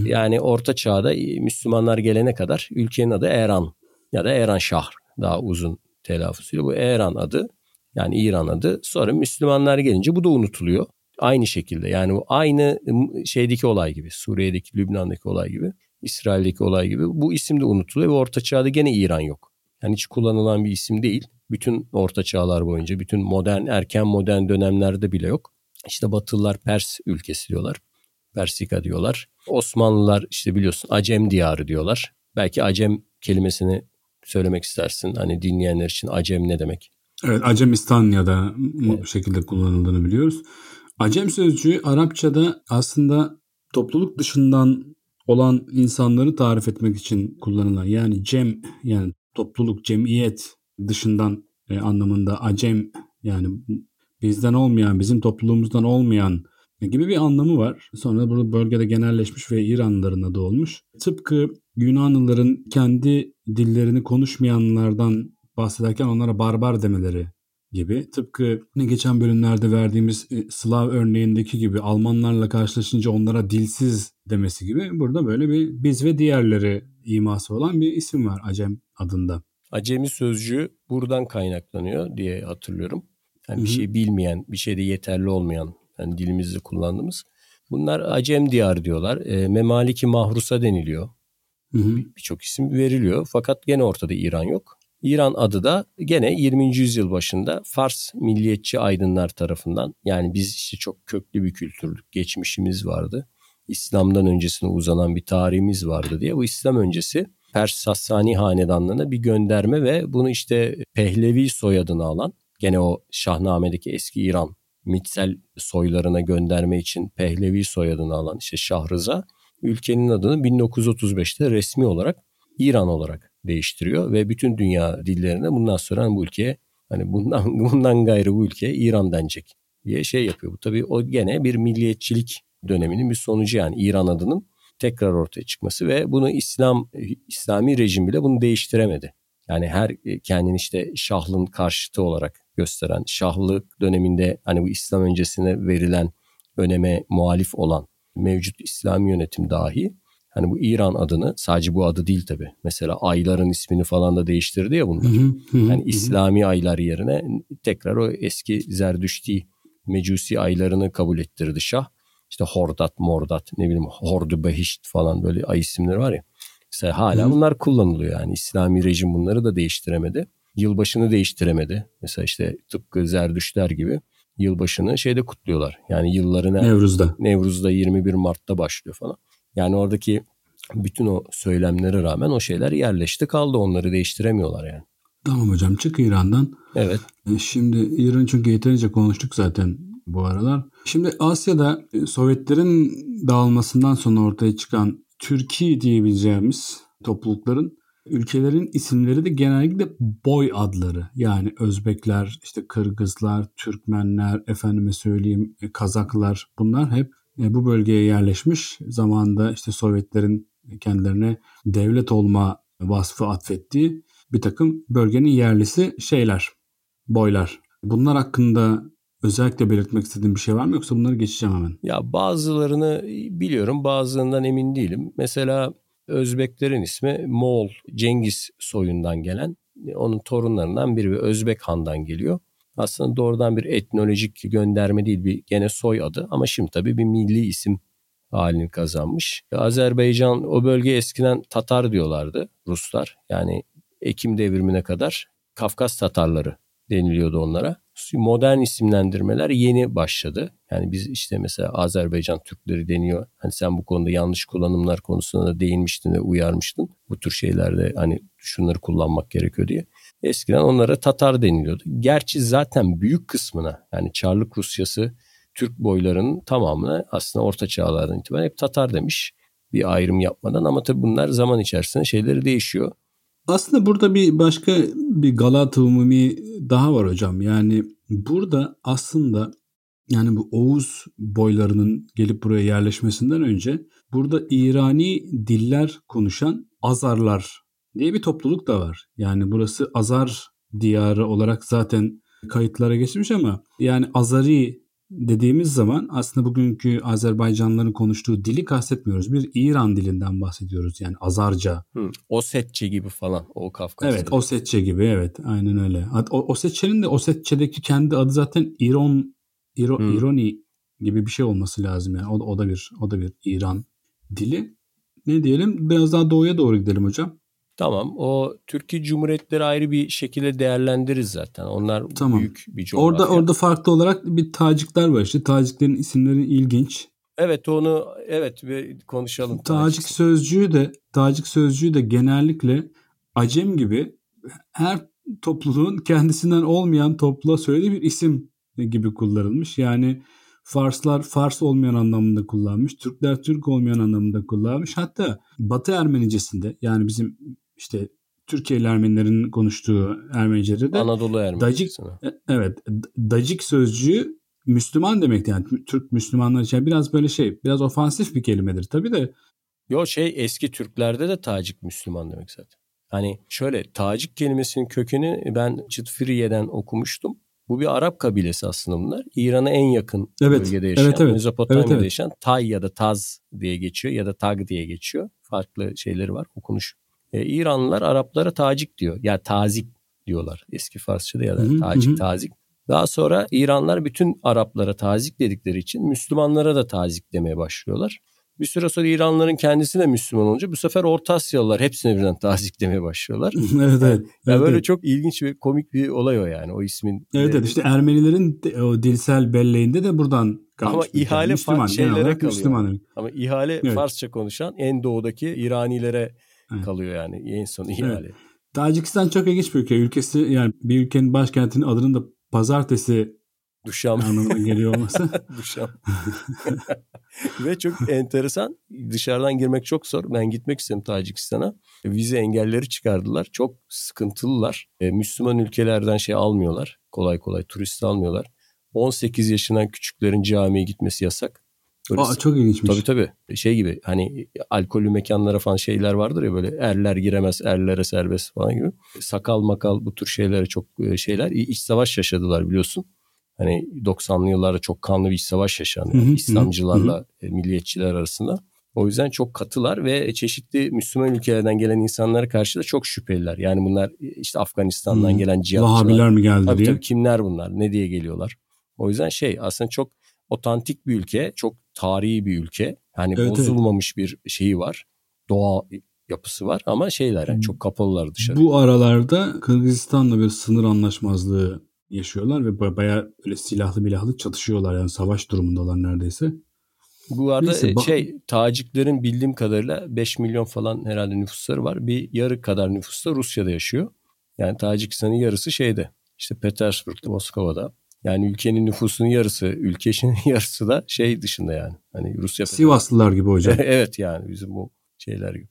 Yani orta çağda Müslümanlar gelene kadar ülkenin adı Eran ya da Eran şahr daha uzun telaffuzuyla. Bu Eran adı yani İran adı sonra Müslümanlar gelince bu da unutuluyor. Aynı şekilde yani bu aynı şeydeki olay gibi Suriye'deki Lübnan'daki olay gibi İsrail'deki olay gibi bu isim de unutuluyor ve orta çağda gene İran yok. Yani hiç kullanılan bir isim değil. Bütün orta çağlar boyunca bütün modern erken modern dönemlerde bile yok. İşte Batılılar Pers ülkesi diyorlar. Persika diyorlar. Osmanlılar işte biliyorsun Acem diyarı diyorlar. Belki Acem kelimesini söylemek istersin. Hani dinleyenler için Acem ne demek? Evet Acemistan ya da bu şekilde kullanıldığını biliyoruz. Acem sözcüğü Arapçada aslında topluluk dışından olan insanları tarif etmek için kullanılan yani cem yani topluluk cemiyet dışından e, anlamında acem yani bizden olmayan bizim topluluğumuzdan olmayan gibi bir anlamı var. Sonra bu bölgede genelleşmiş ve İranlıların adı olmuş. Tıpkı Yunanlıların kendi dillerini konuşmayanlardan bahsederken onlara barbar demeleri gibi. Tıpkı ne geçen bölümlerde verdiğimiz e, Slav örneğindeki gibi Almanlarla karşılaşınca onlara dilsiz demesi gibi burada böyle bir biz ve diğerleri iması olan bir isim var Acem adında. Acemi sözcüğü buradan kaynaklanıyor diye hatırlıyorum. Yani bir şey bilmeyen, bir şeyde yeterli olmayan yani dilimizde kullandığımız. Bunlar Acem diyar diyorlar. E, Memaliki Mahrusa deniliyor. Birçok isim veriliyor. Fakat gene ortada İran yok. İran adı da gene 20. yüzyıl başında Fars milliyetçi aydınlar tarafından yani biz işte çok köklü bir kültürlük geçmişimiz vardı. İslam'dan öncesine uzanan bir tarihimiz vardı diye bu İslam öncesi Pers Sassani hanedanlığına bir gönderme ve bunu işte Pehlevi soyadını alan gene o Şahname'deki eski İran mitsel soylarına gönderme için Pehlevi soyadını alan işte Şahrıza ülkenin adını 1935'te resmi olarak İran olarak değiştiriyor ve bütün dünya dillerine bundan sonra bu ülkeye hani bundan bundan gayrı bu ülkeye İran denecek diye şey yapıyor. Bu tabii o gene bir milliyetçilik döneminin bir sonucu yani İran adının tekrar ortaya çıkması ve bunu İslam İslami rejim bile bunu değiştiremedi. Yani her kendini işte şahlın karşıtı olarak gösteren, şahlık döneminde hani bu İslam öncesine verilen öneme muhalif olan mevcut İslami yönetim dahi hani bu İran adını sadece bu adı değil tabi. Mesela ayların ismini falan da değiştirdi ya bunlar. yani İslami aylar yerine tekrar o eski Zerdüşti Mecusi aylarını kabul ettirdi Şah. İşte Hordat, Mordat, ne bileyim Hordu Behişt falan böyle ay isimleri var ya. Mesela hala bunlar kullanılıyor yani. İslami rejim bunları da değiştiremedi. Yılbaşını değiştiremedi. Mesela işte tıpkı Zerdüşler gibi yılbaşını şeyde kutluyorlar. Yani yıllarına Nevruz'da. Nevruz'da 21 Mart'ta başlıyor falan. Yani oradaki bütün o söylemlere rağmen o şeyler yerleşti kaldı. Onları değiştiremiyorlar yani. Tamam hocam çık İran'dan. Evet. E, şimdi İran çünkü yeterince konuştuk zaten bu aralar. Şimdi Asya'da e, Sovyetlerin dağılmasından sonra ortaya çıkan Türkiye diyebileceğimiz toplulukların ülkelerin isimleri de genellikle boy adları. Yani Özbekler, işte Kırgızlar, Türkmenler, efendime söyleyeyim e, Kazaklar bunlar hep bu bölgeye yerleşmiş. Zamanında işte Sovyetlerin kendilerine devlet olma vasfı atfettiği bir takım bölgenin yerlisi şeyler, boylar. Bunlar hakkında özellikle belirtmek istediğim bir şey var mı yoksa bunları geçeceğim hemen? Ya bazılarını biliyorum bazılarından emin değilim. Mesela Özbeklerin ismi Moğol Cengiz soyundan gelen onun torunlarından biri ve Özbek Han'dan geliyor. Aslında doğrudan bir etnolojik gönderme değil bir gene soy adı ama şimdi tabii bir milli isim halini kazanmış. Azerbaycan o bölge eskiden Tatar diyorlardı Ruslar. Yani Ekim devrimine kadar Kafkas Tatarları deniliyordu onlara. Modern isimlendirmeler yeni başladı. Yani biz işte mesela Azerbaycan Türkleri deniyor. Hani sen bu konuda yanlış kullanımlar konusunda da değinmiştin ve uyarmıştın. Bu tür şeylerde hani şunları kullanmak gerekiyor diye. Eskiden onlara Tatar deniliyordu. Gerçi zaten büyük kısmına yani Çarlık Rusyası Türk boylarının tamamına aslında orta çağlardan itibaren hep Tatar demiş. Bir ayrım yapmadan ama tabii bunlar zaman içerisinde şeyleri değişiyor. Aslında burada bir başka bir Galata Umumi daha var hocam. Yani burada aslında yani bu Oğuz boylarının gelip buraya yerleşmesinden önce burada İrani diller konuşan Azarlar diye bir topluluk da var. Yani burası Azar diyarı olarak zaten kayıtlara geçmiş ama yani Azari dediğimiz zaman aslında bugünkü Azerbaycanlıların konuştuğu dili kastetmiyoruz. Bir İran dilinden bahsediyoruz yani Azarca. Hı, Osetçe gibi falan o Kafkas. Evet Osetçe gibi evet aynen öyle. O, Osetçe'nin de Osetçe'deki kendi adı zaten İron, İro, Hı. İroni gibi bir şey olması lazım yani. O, o da bir o da bir İran dili. Ne diyelim biraz daha doğuya doğru gidelim hocam. Tamam o Türkiye Cumhuriyetleri ayrı bir şekilde değerlendiririz zaten. Onlar tamam. büyük bir coğrafya. Orada orada farklı olarak bir Tacikler var işte. Taciklerin isimleri ilginç. Evet onu evet bir konuşalım. Tacik sözcüğü de Tacik sözcüğü de genellikle Acem gibi her topluluğun kendisinden olmayan topluluğa söylediği bir isim gibi kullanılmış. Yani Farslar Fars olmayan anlamında kullanmış. Türkler Türk olmayan anlamında kullanmış. Hatta Batı Ermenicesinde yani bizim işte Türkiye Ermenilerin konuştuğu Ermenice'de de Anadolu Ermenicesi. Dacik, e, evet. Dacik sözcüğü Müslüman demek yani Türk Müslümanlar için biraz böyle şey biraz ofansif bir kelimedir tabii de. Yo şey eski Türklerde de Tacik Müslüman demek zaten. Hani şöyle Tacik kelimesinin kökeni ben Çıtfiriye'den okumuştum. Bu bir Arap kabilesi aslında bunlar. İran'a en yakın evet, bölgede yaşayan, evet, evet. Mezopotamya'da evet, evet. yaşayan Tay ya da Taz diye geçiyor ya da Tag diye geçiyor. Farklı şeyleri var okunuş e, İranlılar Araplara tacik diyor. Ya tazik diyorlar eski Farsçada ya da hı hı, tacik hı. tazik. Daha sonra İranlar bütün Araplara tazik dedikleri için Müslümanlara da tazik demeye başlıyorlar. Bir süre sonra İranlıların kendisi de Müslüman olunca bu sefer Orta Asyalılar hepsine birden tazik demeye başlıyorlar. evet evet. Yani böyle evet. çok ilginç ve komik bir olay o yani o ismin. Evet evet işte Ermenilerin o dilsel belleğinde de buradan kalmış. Ama ihale Müslüman, şeylere kalıyor. Müslüman. Ama ihale evet. Farsça konuşan en doğudaki İranilere evet. kalıyor yani en son ihale. Evet. Tacikistan çok ilginç bir ülke. Ülkesi yani bir ülkenin başkentinin adının da pazartesi Duşam. anlamına geliyor olması. Duşam. Ve çok enteresan. Dışarıdan girmek çok zor. Ben gitmek istedim Tacikistan'a. Vize engelleri çıkardılar. Çok sıkıntılılar. E, Müslüman ülkelerden şey almıyorlar. Kolay kolay turist almıyorlar. 18 yaşından küçüklerin camiye gitmesi yasak. Böyle Aa, çok ilginçmiş. Tabii tabii. Şey gibi hani alkollü mekanlara falan şeyler vardır ya böyle erler giremez, erlere serbest falan gibi. Sakal makal bu tür şeylere çok e, şeyler. İç savaş yaşadılar biliyorsun. Hani 90'lı yıllarda çok kanlı bir iç savaş yaşandı. Hı hı, İslamcılarla hı. E, milliyetçiler arasında. O yüzden çok katılar ve çeşitli Müslüman ülkelerden gelen insanlara karşı da çok şüpheliler. Yani bunlar e, işte Afganistan'dan hmm. gelen cihatçılar. Vahabiler mi geldi tabii, diye? Tabii kimler bunlar? Ne diye geliyorlar? O yüzden şey aslında çok otantik bir ülke, çok tarihi bir ülke. Yani evet, bozulmamış evet. bir şeyi var. Doğa yapısı var ama şeyler yani çok kapalılar dışarı. Bu aralarda Kırgızistan'la bir sınır anlaşmazlığı yaşıyorlar ve bayağı böyle silahlı bilahlı çatışıyorlar yani savaş durumundalar neredeyse. Bu arada Neyse, bak- şey Taciklerin bildiğim kadarıyla 5 milyon falan herhalde nüfusları var. Bir yarı kadar nüfus da Rusya'da yaşıyor. Yani Tacikistan'ın yarısı şeyde işte Petersburg'da, Moskova'da. Yani ülkenin nüfusunun yarısı, ülke işinin yarısı da şey dışında yani. Hani Rusya. Sivaslılar gibi hocam. evet yani bizim bu şeyler gibi.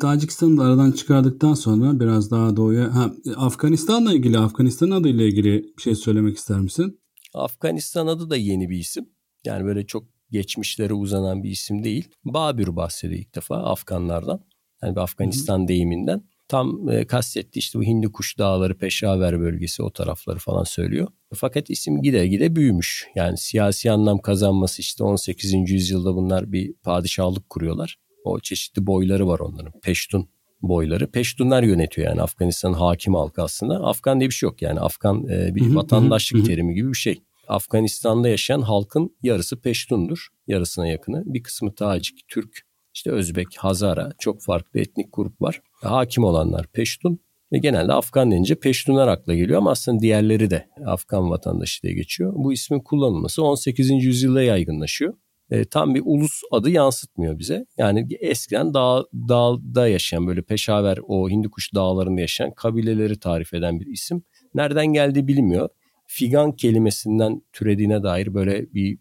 Tacikistan'ı da aradan çıkardıktan sonra biraz daha doğuya... Ha, Afganistan'la ilgili, Afganistan adıyla ilgili bir şey söylemek ister misin? Afganistan adı da yeni bir isim. Yani böyle çok geçmişlere uzanan bir isim değil. Babür bahsediyor ilk defa Afganlardan. Yani bir Afganistan Hı. deyiminden. Tam e, kastetti işte bu Hindi Kuş Dağları, Peşaver bölgesi o tarafları falan söylüyor. Fakat isim gide gide büyümüş. Yani siyasi anlam kazanması işte 18. yüzyılda bunlar bir padişahlık kuruyorlar. O çeşitli boyları var onların. Peştun boyları. Peştunlar yönetiyor yani Afganistan'ın hakim halkı aslında. Afgan diye bir şey yok yani. Afgan e, bir vatandaşlık terimi gibi bir şey. Afganistan'da yaşayan halkın yarısı Peştundur. Yarısına yakını. Bir kısmı Tacik, Türk, işte Özbek, Hazara çok farklı etnik grup var. Hakim olanlar Peştun. Ve genelde Afgan denince Peştunlar akla geliyor ama aslında diğerleri de Afgan vatandaşı diye geçiyor. Bu ismin kullanılması 18. yüzyılda yaygınlaşıyor. E, tam bir ulus adı yansıtmıyor bize. Yani eskiden dağ, dağda yaşayan böyle peşaver o Hindukuş dağlarında yaşayan kabileleri tarif eden bir isim. Nereden geldiği bilinmiyor. Figan kelimesinden türediğine dair böyle bir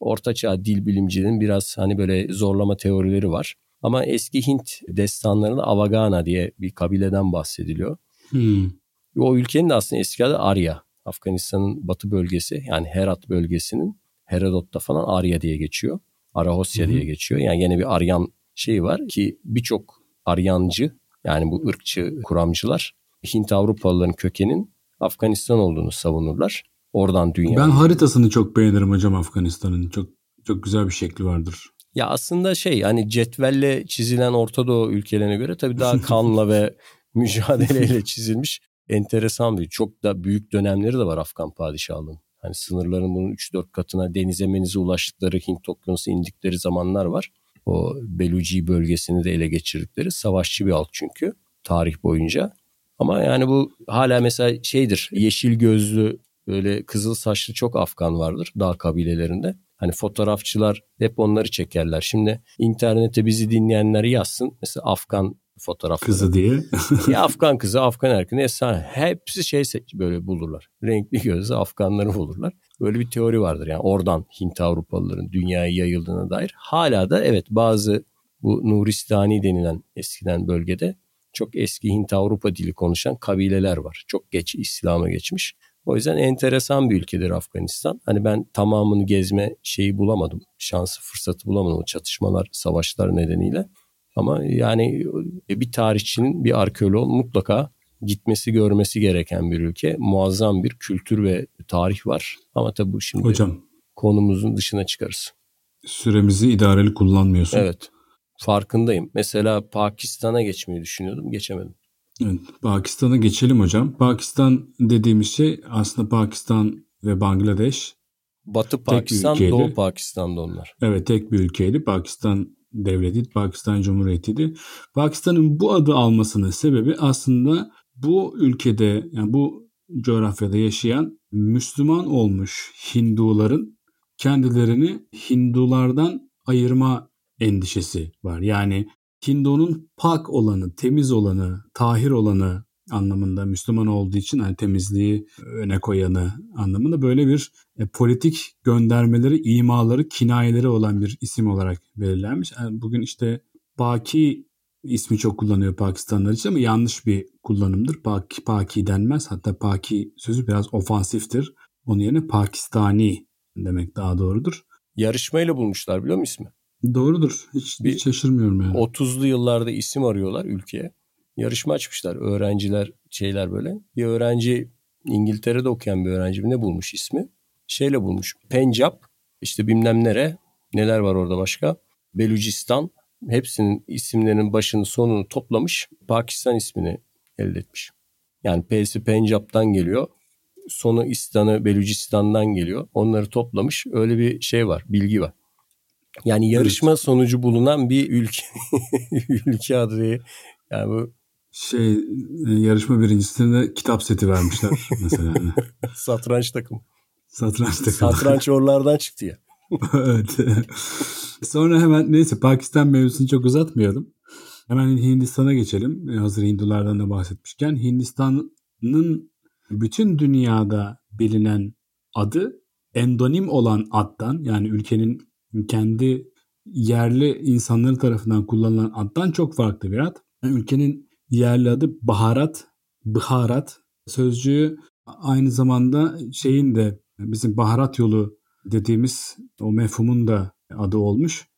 ortaçağ dil bilimcinin biraz hani böyle zorlama teorileri var. Ama eski Hint destanlarında Avagana diye bir kabileden bahsediliyor. Hmm. O ülkenin de aslında eski adı Arya. Afganistan'ın batı bölgesi yani Herat bölgesinin Herodot'ta falan Arya diye geçiyor. Arahosya Hı-hı. diye geçiyor. Yani yine bir Aryan şeyi var ki birçok Aryancı yani bu ırkçı kuramcılar Hint Avrupalıların kökenin Afganistan olduğunu savunurlar. Oradan dünya. Ben haritasını çok beğenirim hocam Afganistan'ın. Çok çok güzel bir şekli vardır. Ya aslında şey hani cetvelle çizilen Orta Doğu ülkelerine göre tabii daha kanla ve mücadeleyle çizilmiş enteresan bir çok da büyük dönemleri de var Afgan padişahlığının. Hani sınırların bunun 3-4 katına denize menize ulaştıkları Hint okyanusu indikleri zamanlar var. O Beluci bölgesini de ele geçirdikleri savaşçı bir halk çünkü tarih boyunca. Ama yani bu hala mesela şeydir yeşil gözlü böyle kızıl saçlı çok Afgan vardır dağ kabilelerinde. Hani fotoğrafçılar hep onları çekerler. Şimdi internete bizi dinleyenler yazsın. Mesela Afgan fotoğrafları. Kızı diye. ya Afgan kızı, Afgan erkeği, efsane. Hepsi şey böyle bulurlar. Renkli gözlü Afganları bulurlar. Böyle bir teori vardır yani oradan Hint Avrupalıların dünyaya yayıldığına dair. Hala da evet bazı bu Nuristani denilen eskiden bölgede çok eski Hint Avrupa dili konuşan kabileler var. Çok geç İslam'a geçmiş. O yüzden enteresan bir ülkedir Afganistan. Hani ben tamamını gezme şeyi bulamadım. Şansı, fırsatı bulamadım o çatışmalar, savaşlar nedeniyle. Ama yani e, bir tarihçinin, bir arkeolog mutlaka gitmesi, görmesi gereken bir ülke. Muazzam bir kültür ve tarih var. Ama tabii bu şimdi Hocam, konumuzun dışına çıkarız. Süremizi idareli kullanmıyorsun. Evet. Farkındayım. Mesela Pakistan'a geçmeyi düşünüyordum. Geçemedim. Evet, Pakistan'a geçelim hocam. Pakistan dediğimiz şey aslında Pakistan ve Bangladeş. Batı Pakistan, Doğu Pakistan'da onlar. Evet tek bir ülkeydi. Pakistan devleti, Pakistan Cumhuriyeti'ydi. Pakistan'ın bu adı almasının sebebi aslında bu ülkede yani bu coğrafyada yaşayan Müslüman olmuş Hinduların kendilerini Hindulardan ayırma endişesi var. Yani Hindu'nun pak olanı, temiz olanı, tahir olanı anlamında Müslüman olduğu için yani temizliği öne koyanı anlamında böyle bir e, politik göndermeleri, imaları, kinayeleri olan bir isim olarak belirlenmiş. Yani bugün işte Paki ismi çok kullanıyor Pakistanlılar için ama yanlış bir kullanımdır. Paki, Paki denmez. Hatta Paki sözü biraz ofansiftir. Onun yerine Pakistani demek daha doğrudur. Yarışmayla bulmuşlar biliyor musun ismi? Doğrudur. Hiç, bir hiç şaşırmıyorum yani. 30'lu yıllarda isim arıyorlar ülkeye. Yarışma açmışlar. Öğrenciler şeyler böyle. Bir öğrenci İngiltere'de okuyan bir öğrenci ne bulmuş ismi? Şeyle bulmuş. Pencap işte bilmem nere. Neler var orada başka? Belucistan. Hepsinin isimlerinin başını sonunu toplamış. Pakistan ismini elde etmiş. Yani P'si Pencap'tan geliyor. Sonu İstan'ı Belucistan'dan geliyor. Onları toplamış. Öyle bir şey var. Bilgi var. Yani yarışma evet. sonucu bulunan bir ülke ülke adı diye. Yani bu şey e, yarışma birincisinde kitap seti vermişler mesela. Satranç takım. Satranç takım. Satranç oralardan çıktı ya. evet. Sonra hemen neyse Pakistan mevzusunu çok uzatmayalım. Hemen Hindistan'a geçelim. E, hazır Hindulardan da bahsetmişken Hindistan'ın bütün dünyada bilinen adı endonim olan addan yani ülkenin kendi yerli insanları tarafından kullanılan addan çok farklı bir ad. Ülkenin yerli adı baharat, baharat sözcüğü aynı zamanda şeyin de bizim baharat yolu dediğimiz o mefhumun da adı olmuş.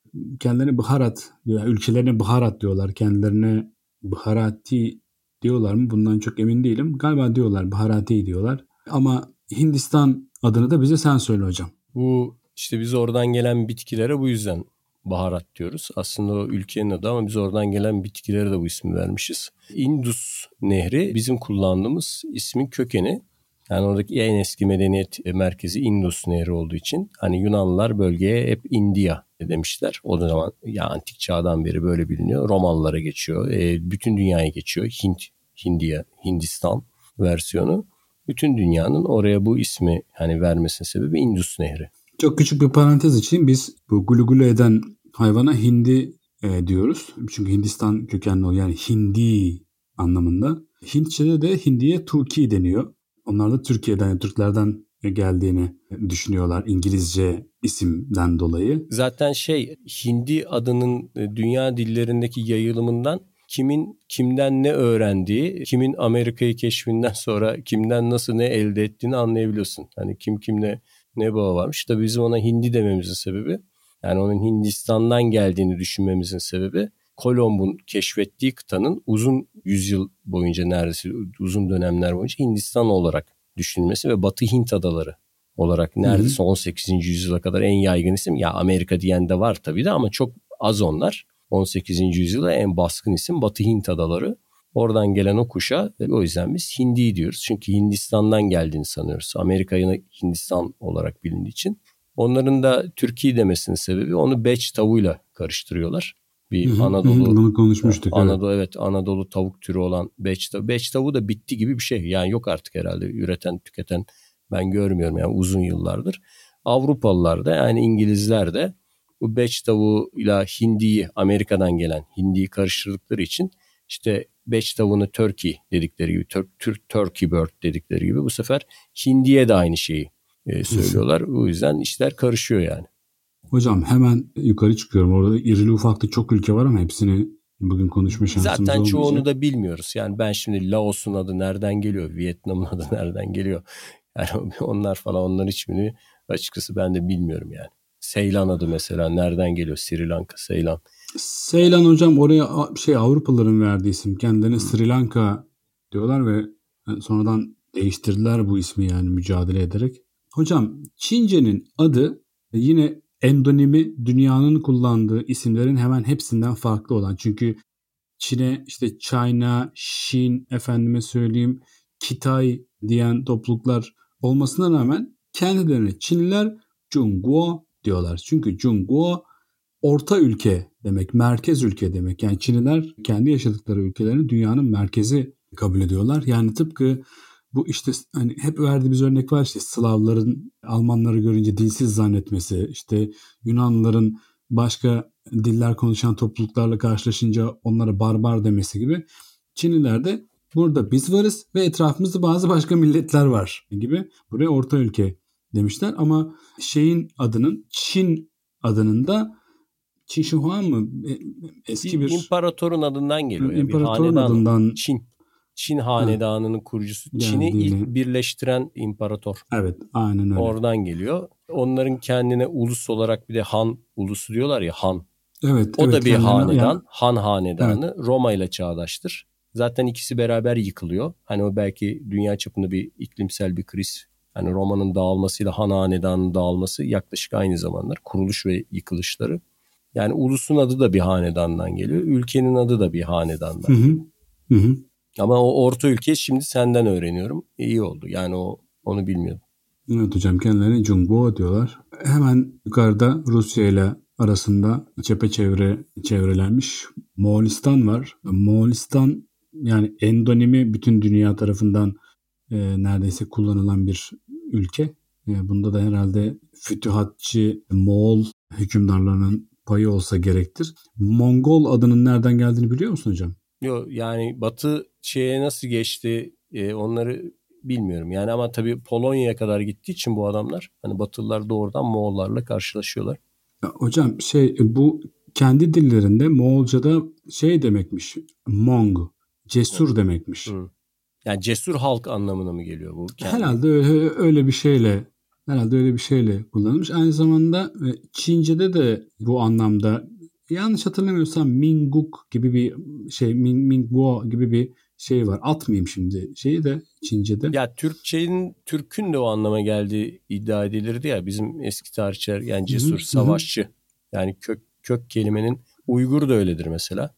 Kendilerine baharat, yani ülkelerine baharat diyorlar. Kendilerine baharati diyorlar mı? Bundan çok emin değilim. Galiba diyorlar, baharati diyorlar. Ama Hindistan adını da bize sen söyle hocam. Bu işte biz oradan gelen bitkilere bu yüzden baharat diyoruz. Aslında o ülkenin adı ama biz oradan gelen bitkilere de bu ismi vermişiz. Indus Nehri bizim kullandığımız ismin kökeni. Yani oradaki en eski medeniyet merkezi Indus Nehri olduğu için hani Yunanlılar bölgeye hep India demişler. O zaman ya antik çağdan beri böyle biliniyor. Romalılara geçiyor. E, bütün dünyaya geçiyor. Hint Hindiya, Hindistan versiyonu. Bütün dünyanın oraya bu ismi hani vermesinin sebebi Indus Nehri. Çok küçük bir parantez için biz bu gulu gulu eden hayvana hindi e, diyoruz. Çünkü Hindistan kökenli o yani hindi anlamında. Hintçe'de de hindiye Turki deniyor. Onlar da Türkiye'den, yani Türklerden geldiğini düşünüyorlar İngilizce isimden dolayı. Zaten şey Hindi adının e, dünya dillerindeki yayılımından kimin kimden ne öğrendiği, kimin Amerika'yı keşfinden sonra kimden nasıl ne elde ettiğini anlayabiliyorsun. Hani kim kimle ne bağı varmış. Tabii bizim ona Hindi dememizin sebebi yani onun Hindistan'dan geldiğini düşünmemizin sebebi Kolomb'un keşfettiği kıtanın uzun yüzyıl boyunca neredeyse uzun dönemler boyunca Hindistan olarak düşünülmesi ve Batı Hint adaları olarak neredeyse 18. yüzyıla kadar en yaygın isim. Ya Amerika diyen de var tabii de ama çok az onlar. 18. yüzyılda en baskın isim Batı Hint adaları. Oradan gelen o kuşa o yüzden biz Hindi diyoruz. Çünkü Hindistan'dan geldiğini sanıyoruz. Amerika'yı Hindistan olarak bilindiği için. Onların da Türkiye demesinin sebebi onu beç tavuğuyla karıştırıyorlar. Bir hı hı, Anadolu hı, bunu konuşmuştuk. Anadolu evet. evet Anadolu tavuk türü olan beç tavuğu. Beç tavuğu da bitti gibi bir şey. Yani yok artık herhalde üreten, tüketen ben görmüyorum yani uzun yıllardır. Avrupalılar da yani İngilizler de bu beç tavuğuyla hindiyi Amerika'dan gelen hindiyi karıştırdıkları için işte beç tavuğunu turkey dedikleri gibi tur, tur, turkey bird dedikleri gibi bu sefer hindiye de aynı şeyi e, söylüyorlar. o yüzden işler karışıyor yani. Hocam hemen yukarı çıkıyorum. Orada irili ufaklı çok ülke var ama hepsini bugün konuşma şansımız Zaten olmayacak. çoğunu da bilmiyoruz. Yani ben şimdi Laos'un adı nereden geliyor? Vietnam'ın adı nereden geliyor? Yani onlar falan onların hiçbirini açıkçası ben de bilmiyorum yani. Seylan adı mesela nereden geliyor? Sri Lanka, Seylan. Seylan hocam oraya şey Avrupalıların verdiği isim. Hmm. Sri Lanka diyorlar ve sonradan değiştirdiler bu ismi yani mücadele ederek. Hocam Çince'nin adı yine endonimi dünyanın kullandığı isimlerin hemen hepsinden farklı olan. Çünkü Çin'e işte China, Şin, efendime söyleyeyim Kitay diyen topluluklar olmasına rağmen kendilerine Çinliler Zhongguo diyorlar. Çünkü Zhongguo orta ülke demek, merkez ülke demek. Yani Çinliler kendi yaşadıkları ülkelerini dünyanın merkezi kabul ediyorlar. Yani tıpkı bu işte hani hep verdiğimiz örnek var işte Slavların Almanları görünce dilsiz zannetmesi, işte Yunanlıların başka diller konuşan topluluklarla karşılaşınca onlara barbar demesi gibi Çinliler de burada biz varız ve etrafımızda bazı başka milletler var gibi buraya orta ülke demişler ama şeyin adının Çin adının da Çin Şuhuan mı? E, eski bir... imparatorun adından geliyor. İmparatorun bir adından. Çin. Çin hanedanının ha. kurucusu. Yani Çin'i ilk birleştiren imparator. Evet aynen öyle. Oradan geliyor. Onların kendine ulus olarak bir de Han ulusu diyorlar ya Han. Evet. O evet, da bir hanedan. Yani. Han hanedanı. Evet. Roma ile çağdaştır. Zaten ikisi beraber yıkılıyor. Hani o belki dünya çapında bir iklimsel bir kriz. Hani Roma'nın dağılmasıyla Han hanedanının dağılması yaklaşık aynı zamanlar. Kuruluş ve yıkılışları. Yani ulusun adı da bir hanedandan geliyor. Ülkenin adı da bir hanedandan. Hı hı. Hı hı. Ama o orta ülke şimdi senden öğreniyorum. İyi oldu. Yani o onu bilmiyordum. Evet hocam kendilerine Jungbo diyorlar. Hemen yukarıda Rusya ile arasında çepeçevre çevrelenmiş Moğolistan var. Moğolistan yani endonimi bütün dünya tarafından e, neredeyse kullanılan bir ülke. E, bunda da herhalde fütühatçı Moğol hükümdarlarının payı olsa gerektir. Mongol adının nereden geldiğini biliyor musun hocam? Yok yani Batı şeye nasıl geçti e, onları bilmiyorum. Yani ama tabii Polonya'ya kadar gittiği için bu adamlar hani Batılılar doğrudan Moğollarla karşılaşıyorlar. Ya hocam şey bu kendi dillerinde Moğolca'da şey demekmiş. Mong. Cesur demekmiş. Hı. Yani cesur halk anlamına mı geliyor bu? Kendi? Herhalde öyle, öyle bir şeyle herhalde öyle bir şeyle kullanılmış. Aynı zamanda e, Çince'de de bu anlamda yanlış hatırlamıyorsam Minguk gibi bir şey Ming Mingguo gibi bir şey var. Atmayayım şimdi şeyi de Çince'de. Ya Türkçenin Türk'ün de o anlama geldiği iddia edilirdi ya bizim eski tarihçiler yani cesur Hı-hı. savaşçı. Yani kök kök kelimenin Uygur da öyledir mesela.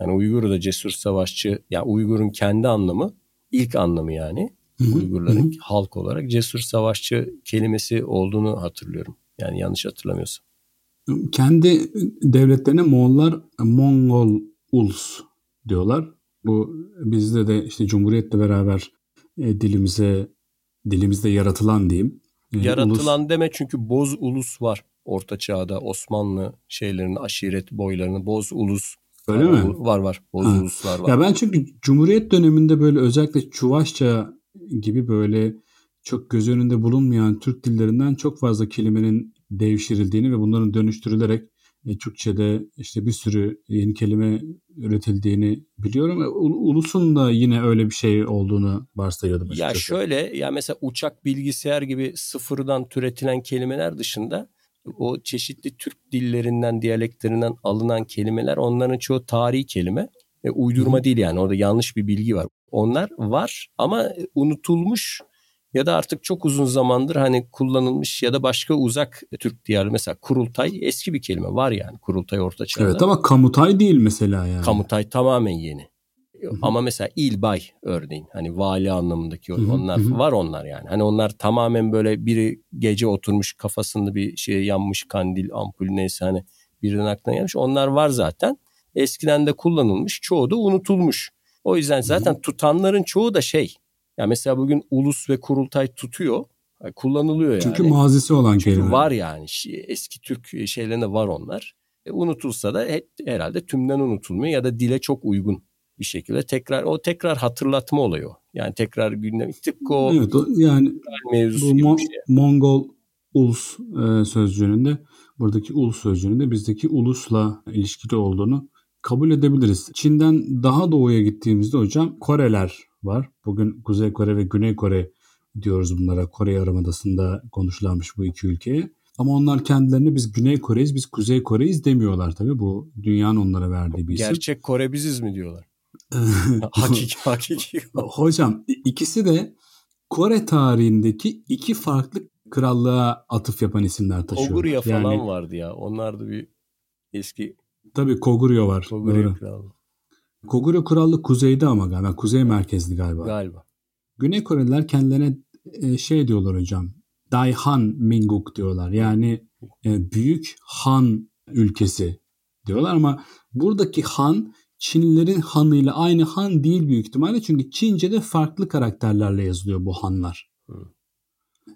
Yani Uygur da cesur savaşçı. Ya yani Uygur'un kendi anlamı ilk anlamı yani. Hı-hı. Uygurların Hı-hı. halk olarak cesur savaşçı kelimesi olduğunu hatırlıyorum. Yani yanlış hatırlamıyorsam. Kendi devletlerine Moğollar Mongol Ulus diyorlar. Bu bizde de işte Cumhuriyet'le beraber e, dilimize dilimizde yaratılan diyeyim. E, yaratılan ulus... deme çünkü boz ulus var. Orta Çağ'da Osmanlı şeylerin aşiret boylarını boz ulus Öyle var, mi? Var var. Boz ha. uluslar var. Ya ben çünkü Cumhuriyet döneminde böyle özellikle Çuvaşça gibi böyle çok göz önünde bulunmayan Türk dillerinden çok fazla kelimenin devşirildiğini ve bunların dönüştürülerek e, Türkçe'de işte bir sürü yeni kelime üretildiğini biliyorum. Ulusun da yine öyle bir şey olduğunu varsayıyordum. Açıkçası. Ya şöyle ya mesela uçak bilgisayar gibi sıfırdan türetilen kelimeler dışında o çeşitli Türk dillerinden, diyalektlerinden alınan kelimeler onların çoğu tarihi kelime. E, uydurma değil yani orada yanlış bir bilgi var. Onlar var ama unutulmuş ya da artık çok uzun zamandır hani kullanılmış ya da başka uzak Türk diyarı mesela kurultay eski bir kelime var yani kurultay orta çağda. Evet ama kamutay değil mesela yani. Kamutay tamamen yeni. Hı-hı. Ama mesela ilbay örneğin hani vali anlamındaki Hı-hı. onlar Hı-hı. var onlar yani. Hani onlar tamamen böyle biri gece oturmuş kafasında bir şey yanmış kandil ampul neyse hani birinin aklına gelmiş onlar var zaten. Eskiden de kullanılmış çoğu da unutulmuş. O yüzden zaten Hı-hı. tutanların çoğu da şey ya mesela bugün ulus ve kurultay tutuyor. Kullanılıyor yani. Çünkü mazisi olan Çünkü kelime. var yani. Eski Türk şeylerinde var onlar. E, unutulsa da herhalde tümden unutulmuyor ya da dile çok uygun bir şekilde tekrar o tekrar hatırlatma oluyor. Yani tekrar gündem tıpkı o, evet, o yani mevzusu bu Mo- şey. Mongol ulus e, sözcüğünde buradaki ulus sözcüğünde bizdeki ulusla ilişkili olduğunu kabul edebiliriz. Çin'den daha doğuya gittiğimizde hocam Koreler var. Bugün Kuzey Kore ve Güney Kore diyoruz bunlara. Kore Yarımadası'nda konuşulanmış bu iki ülkeye. Ama onlar kendilerini biz Güney Kore'yiz, biz Kuzey Kore'yiz demiyorlar tabii. Bu dünyanın onlara verdiği bir isim. Gerçek Kore biziz mi diyorlar? hakiki hakiki. Hocam ikisi de Kore tarihindeki iki farklı krallığa atıf yapan isimler taşıyor. Kogurya falan yani, vardı ya. Onlar da bir eski Tabii Koguryo var. Koguryo krallığı. Koguryo krallığı kuzeyde ama galiba. Kuzey merkezli galiba. Galiba. Güney Koreliler kendilerine e, şey diyorlar hocam. Daihan Minguk diyorlar. Yani e, büyük Han ülkesi diyorlar ama buradaki Han Çinlilerin hanıyla aynı han değil büyük ihtimalle. Çünkü Çince'de farklı karakterlerle yazılıyor bu hanlar.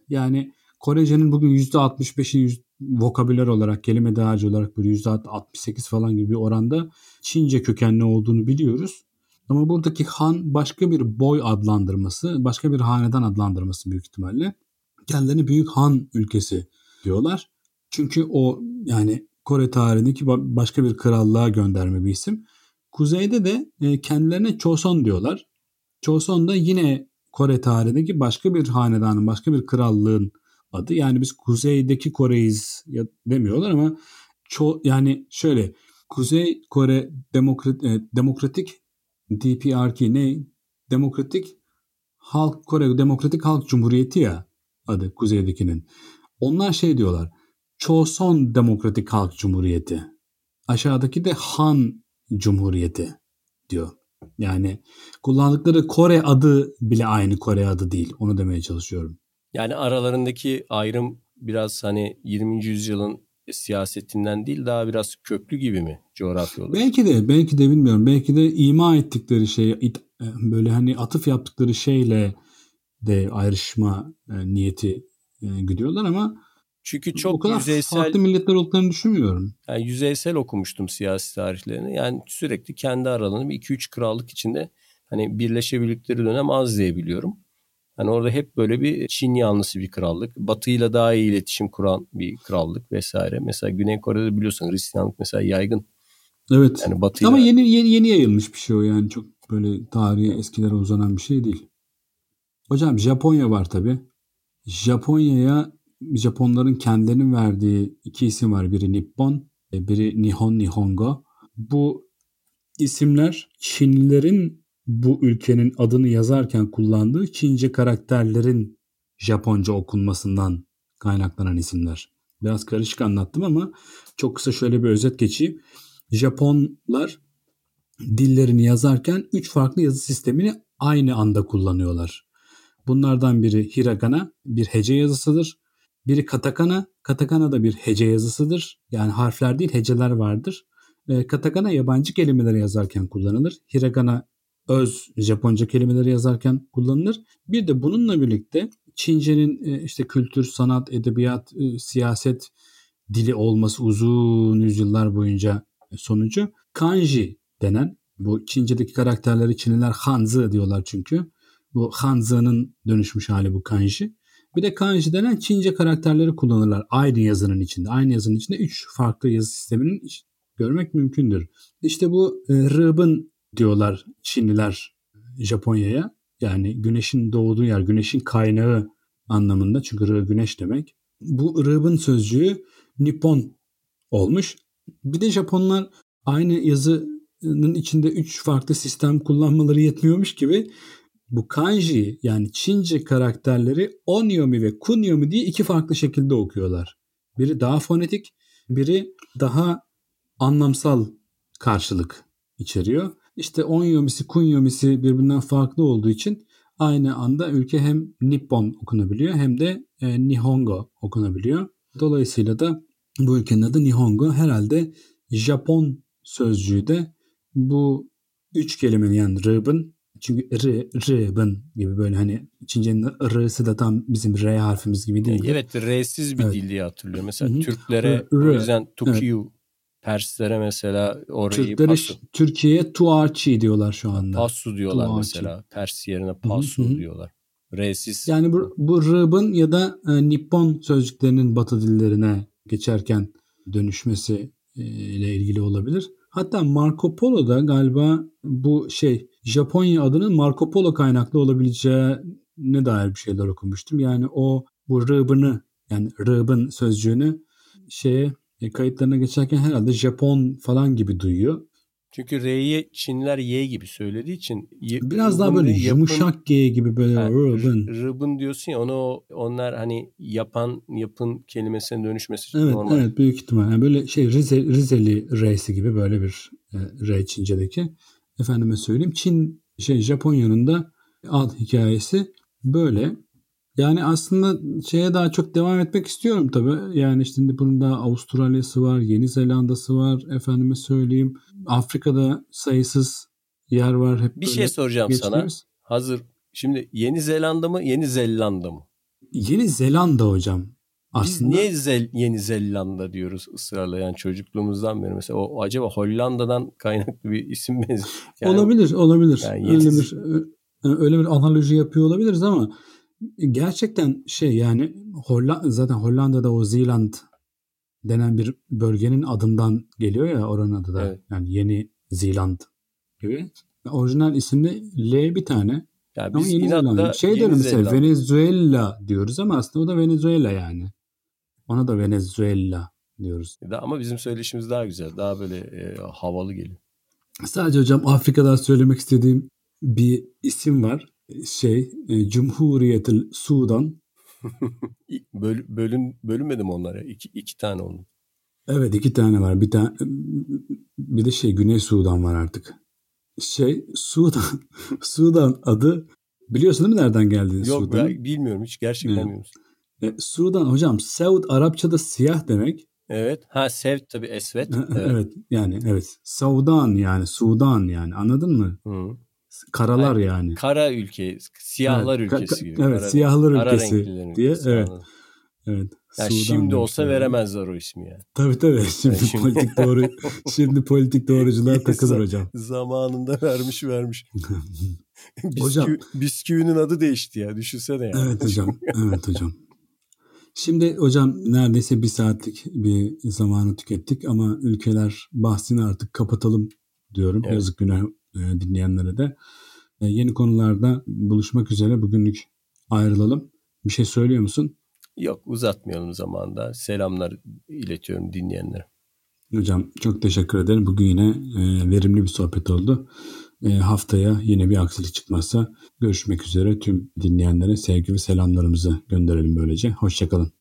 Yani Korece'nin bugün %65'i vokabüler olarak, kelime dağarcı olarak böyle %68 falan gibi bir oranda Çince kökenli olduğunu biliyoruz. Ama buradaki Han başka bir boy adlandırması, başka bir hanedan adlandırması büyük ihtimalle. Kendilerini Büyük Han ülkesi diyorlar. Çünkü o yani Kore tarihindeki başka bir krallığa gönderme bir isim. Kuzeyde de e, kendilerine Choson diyorlar. Choson da yine Kore tarihindeki başka bir hanedanın, başka bir krallığın adı. Yani biz kuzeydeki Kore'yiz ya demiyorlar ama ço yani şöyle Kuzey Kore Demokrat, e, Demokratik DPRK ne? Demokratik Halk Kore Demokratik Halk Cumhuriyeti ya adı kuzeydekinin. Onlar şey diyorlar. Choson Demokratik Halk Cumhuriyeti. Aşağıdaki de Han Cumhuriyeti diyor. Yani kullandıkları Kore adı bile aynı Kore adı değil. Onu demeye çalışıyorum. Yani aralarındaki ayrım biraz hani 20. yüzyılın siyasetinden değil daha biraz köklü gibi mi coğrafya olarak? Belki de belki de bilmiyorum. Belki de ima ettikleri şey böyle hani atıf yaptıkları şeyle de ayrışma e, niyeti e, gidiyorlar ama çünkü çok o kadar yüzeysel farklı milletler olduklarını düşünmüyorum. Yani yüzeysel okumuştum siyasi tarihlerini. Yani sürekli kendi aralarında bir 2-3 krallık içinde hani birleşebildikleri dönem az diye biliyorum. Hani orada hep böyle bir Çin yanlısı bir krallık. Batı ile daha iyi iletişim kuran bir krallık vesaire. Mesela Güney Kore'de biliyorsun Hristiyanlık mesela yaygın. Evet. Yani Batı Ama yeni, yeni yeni yayılmış bir şey o yani çok böyle tarihi eskilere uzanan bir şey değil. Hocam Japonya var tabi. Japonya'ya Japonların kendilerinin verdiği iki isim var. Biri Nippon, biri Nihon Nihongo. Bu isimler Çinlilerin bu ülkenin adını yazarken kullandığı Çince karakterlerin Japonca okunmasından kaynaklanan isimler. Biraz karışık anlattım ama çok kısa şöyle bir özet geçeyim. Japonlar dillerini yazarken üç farklı yazı sistemini aynı anda kullanıyorlar. Bunlardan biri hiragana bir hece yazısıdır. Biri katakana. Katakana da bir hece yazısıdır. Yani harfler değil heceler vardır. E, katakana yabancı kelimeleri yazarken kullanılır. Hiragana öz Japonca kelimeleri yazarken kullanılır. Bir de bununla birlikte Çince'nin e, işte kültür, sanat, edebiyat, e, siyaset dili olması uzun yüzyıllar boyunca sonucu kanji denen bu Çince'deki karakterleri Çinliler Hanzi diyorlar çünkü. Bu Hanzi'nin dönüşmüş hali bu kanji. Bir de kanji denen Çince karakterleri kullanırlar aynı yazının içinde. Aynı yazının içinde üç farklı yazı sisteminin görmek mümkündür. İşte bu e, rıbın diyorlar Çinliler Japonya'ya. Yani güneşin doğduğu yer, güneşin kaynağı anlamında. Çünkü rı güneş demek. Bu rıbın sözcüğü Nippon olmuş. Bir de Japonlar aynı yazının içinde üç farklı sistem kullanmaları yetmiyormuş gibi bu kanji yani Çince karakterleri onyomi ve kunyomi diye iki farklı şekilde okuyorlar. Biri daha fonetik, biri daha anlamsal karşılık içeriyor. İşte onyomisi, kunyomisi birbirinden farklı olduğu için aynı anda ülke hem Nippon okunabiliyor hem de e, Nihongo okunabiliyor. Dolayısıyla da bu ülkenin adı Nihongo. Herhalde Japon sözcüğü de bu üç kelimenin yani rıbın çünkü r, rıbın gibi böyle hani Çince'nin r'sı da tam bizim r harfimiz gibi değil. Evet r'siz bir evet. dil diye hatırlıyorum. Mesela Hı-hı. Türklere r, o yüzden Tukiyu evet. Perslere mesela orayı Türklere, pasu. Türkiye'ye tuarçi diyorlar şu anda. Passu diyorlar tuarçi. mesela. Pers yerine passu Hı-hı. diyorlar. R'siz. Yani bu, bu rıbın ya da e, Nippon sözcüklerinin batı dillerine geçerken dönüşmesi e, ile ilgili olabilir. Hatta Marco Polo da galiba bu şey Japonya adının Marco Polo kaynaklı olabileceğine dair bir şeyler okumuştum. Yani o bu rıbını yani rıbın sözcüğünü şeye e, kayıtlarına geçerken herhalde Japon falan gibi duyuyor. Çünkü R'yi Çinliler Y gibi söylediği için biraz daha böyle yapın, yumuşak G gibi böyle yani, rıbın. Rıbın diyorsun ya onu onlar hani yapan yapın kelimesine dönüşmesi evet, normal. Evet büyük ihtimal. Yani böyle şey Rize, Rizeli R'si gibi böyle bir e, R Çince'deki. Efendime söyleyeyim Çin şey Japonya'nın da alt hikayesi böyle. Yani aslında şeye daha çok devam etmek istiyorum tabii. Yani işte bunun da Avustralya'sı var, Yeni Zelanda'sı var. Efendime söyleyeyim. Afrika'da sayısız yer var. Hep bir şey soracağım geçmiyoruz. sana. Hazır. Şimdi Yeni Zelanda mı, Yeni Zelanda mı? Yeni Zelanda hocam. Aslında... Biz niye Zel Yeni Zelanda diyoruz ısrarla yani çocukluğumuzdan beri mesela o acaba Hollanda'dan kaynaklı bir isim benziyor. Yani, olabilir, olabilir. Yani öyle bir öyle bir analoji yapıyor olabiliriz ama gerçekten şey yani Hollanda, zaten Hollanda'da o Zeeland denen bir bölgenin adından geliyor ya oranın adı da. Evet. Yani Yeni Zeeland gibi. Orijinal isimde L bir tane. Ya ama Yeni Zelanda. Şey diyorum mesela Venezuela diyoruz ama aslında o da Venezuela yani. Ona da Venezuela diyoruz. Ama bizim söyleşimiz daha güzel. Daha böyle e, havalı geliyor. Sadece hocam Afrika'da söylemek istediğim bir isim var şey e, Sudan. Böl, bölün, bölünmedi mi onlara? İki, iki tane oldu. Evet iki tane var. Bir tane bir de şey Güney Sudan var artık. Şey Sudan Sudan adı biliyorsun değil mi nereden geldi Yok Sudan? ben bilmiyorum hiç gerçekten evet. bilmiyorum. E, Sudan hocam Seud Arapçada siyah demek. Evet. Ha Sev tabii esvet. Evet. evet yani evet. Sudan yani Sudan yani anladın mı? Hı. Karalar yani. yani. Kara ülke, siyahlar evet, ülkesi gibi. Evet, kara, siyahlar ülkesi diye. Ülkesi, evet. Evet. Yani şimdi olsa yani. veremezler o ismi yani. Tabii tabii. Şimdi, yani şimdi... politik doğru şimdi politik doğrucular takılır hocam. Zamanında vermiş vermiş. Biskü, hocam. Bisküvinin adı değişti ya. Düşünsene yani. Evet hocam. Evet hocam. Şimdi hocam neredeyse bir saatlik bir zamanı tükettik ama ülkeler bahsini artık kapatalım diyorum. Evet. Yazık günah dinleyenlere de. E, yeni konularda buluşmak üzere bugünlük ayrılalım. Bir şey söylüyor musun? Yok uzatmayalım zamanda. Selamlar iletiyorum dinleyenlere. Hocam çok teşekkür ederim. Bugün yine e, verimli bir sohbet oldu. haftaya yine bir aksilik çıkmazsa görüşmek üzere. Tüm dinleyenlere sevgi ve selamlarımızı gönderelim böylece. Hoşçakalın.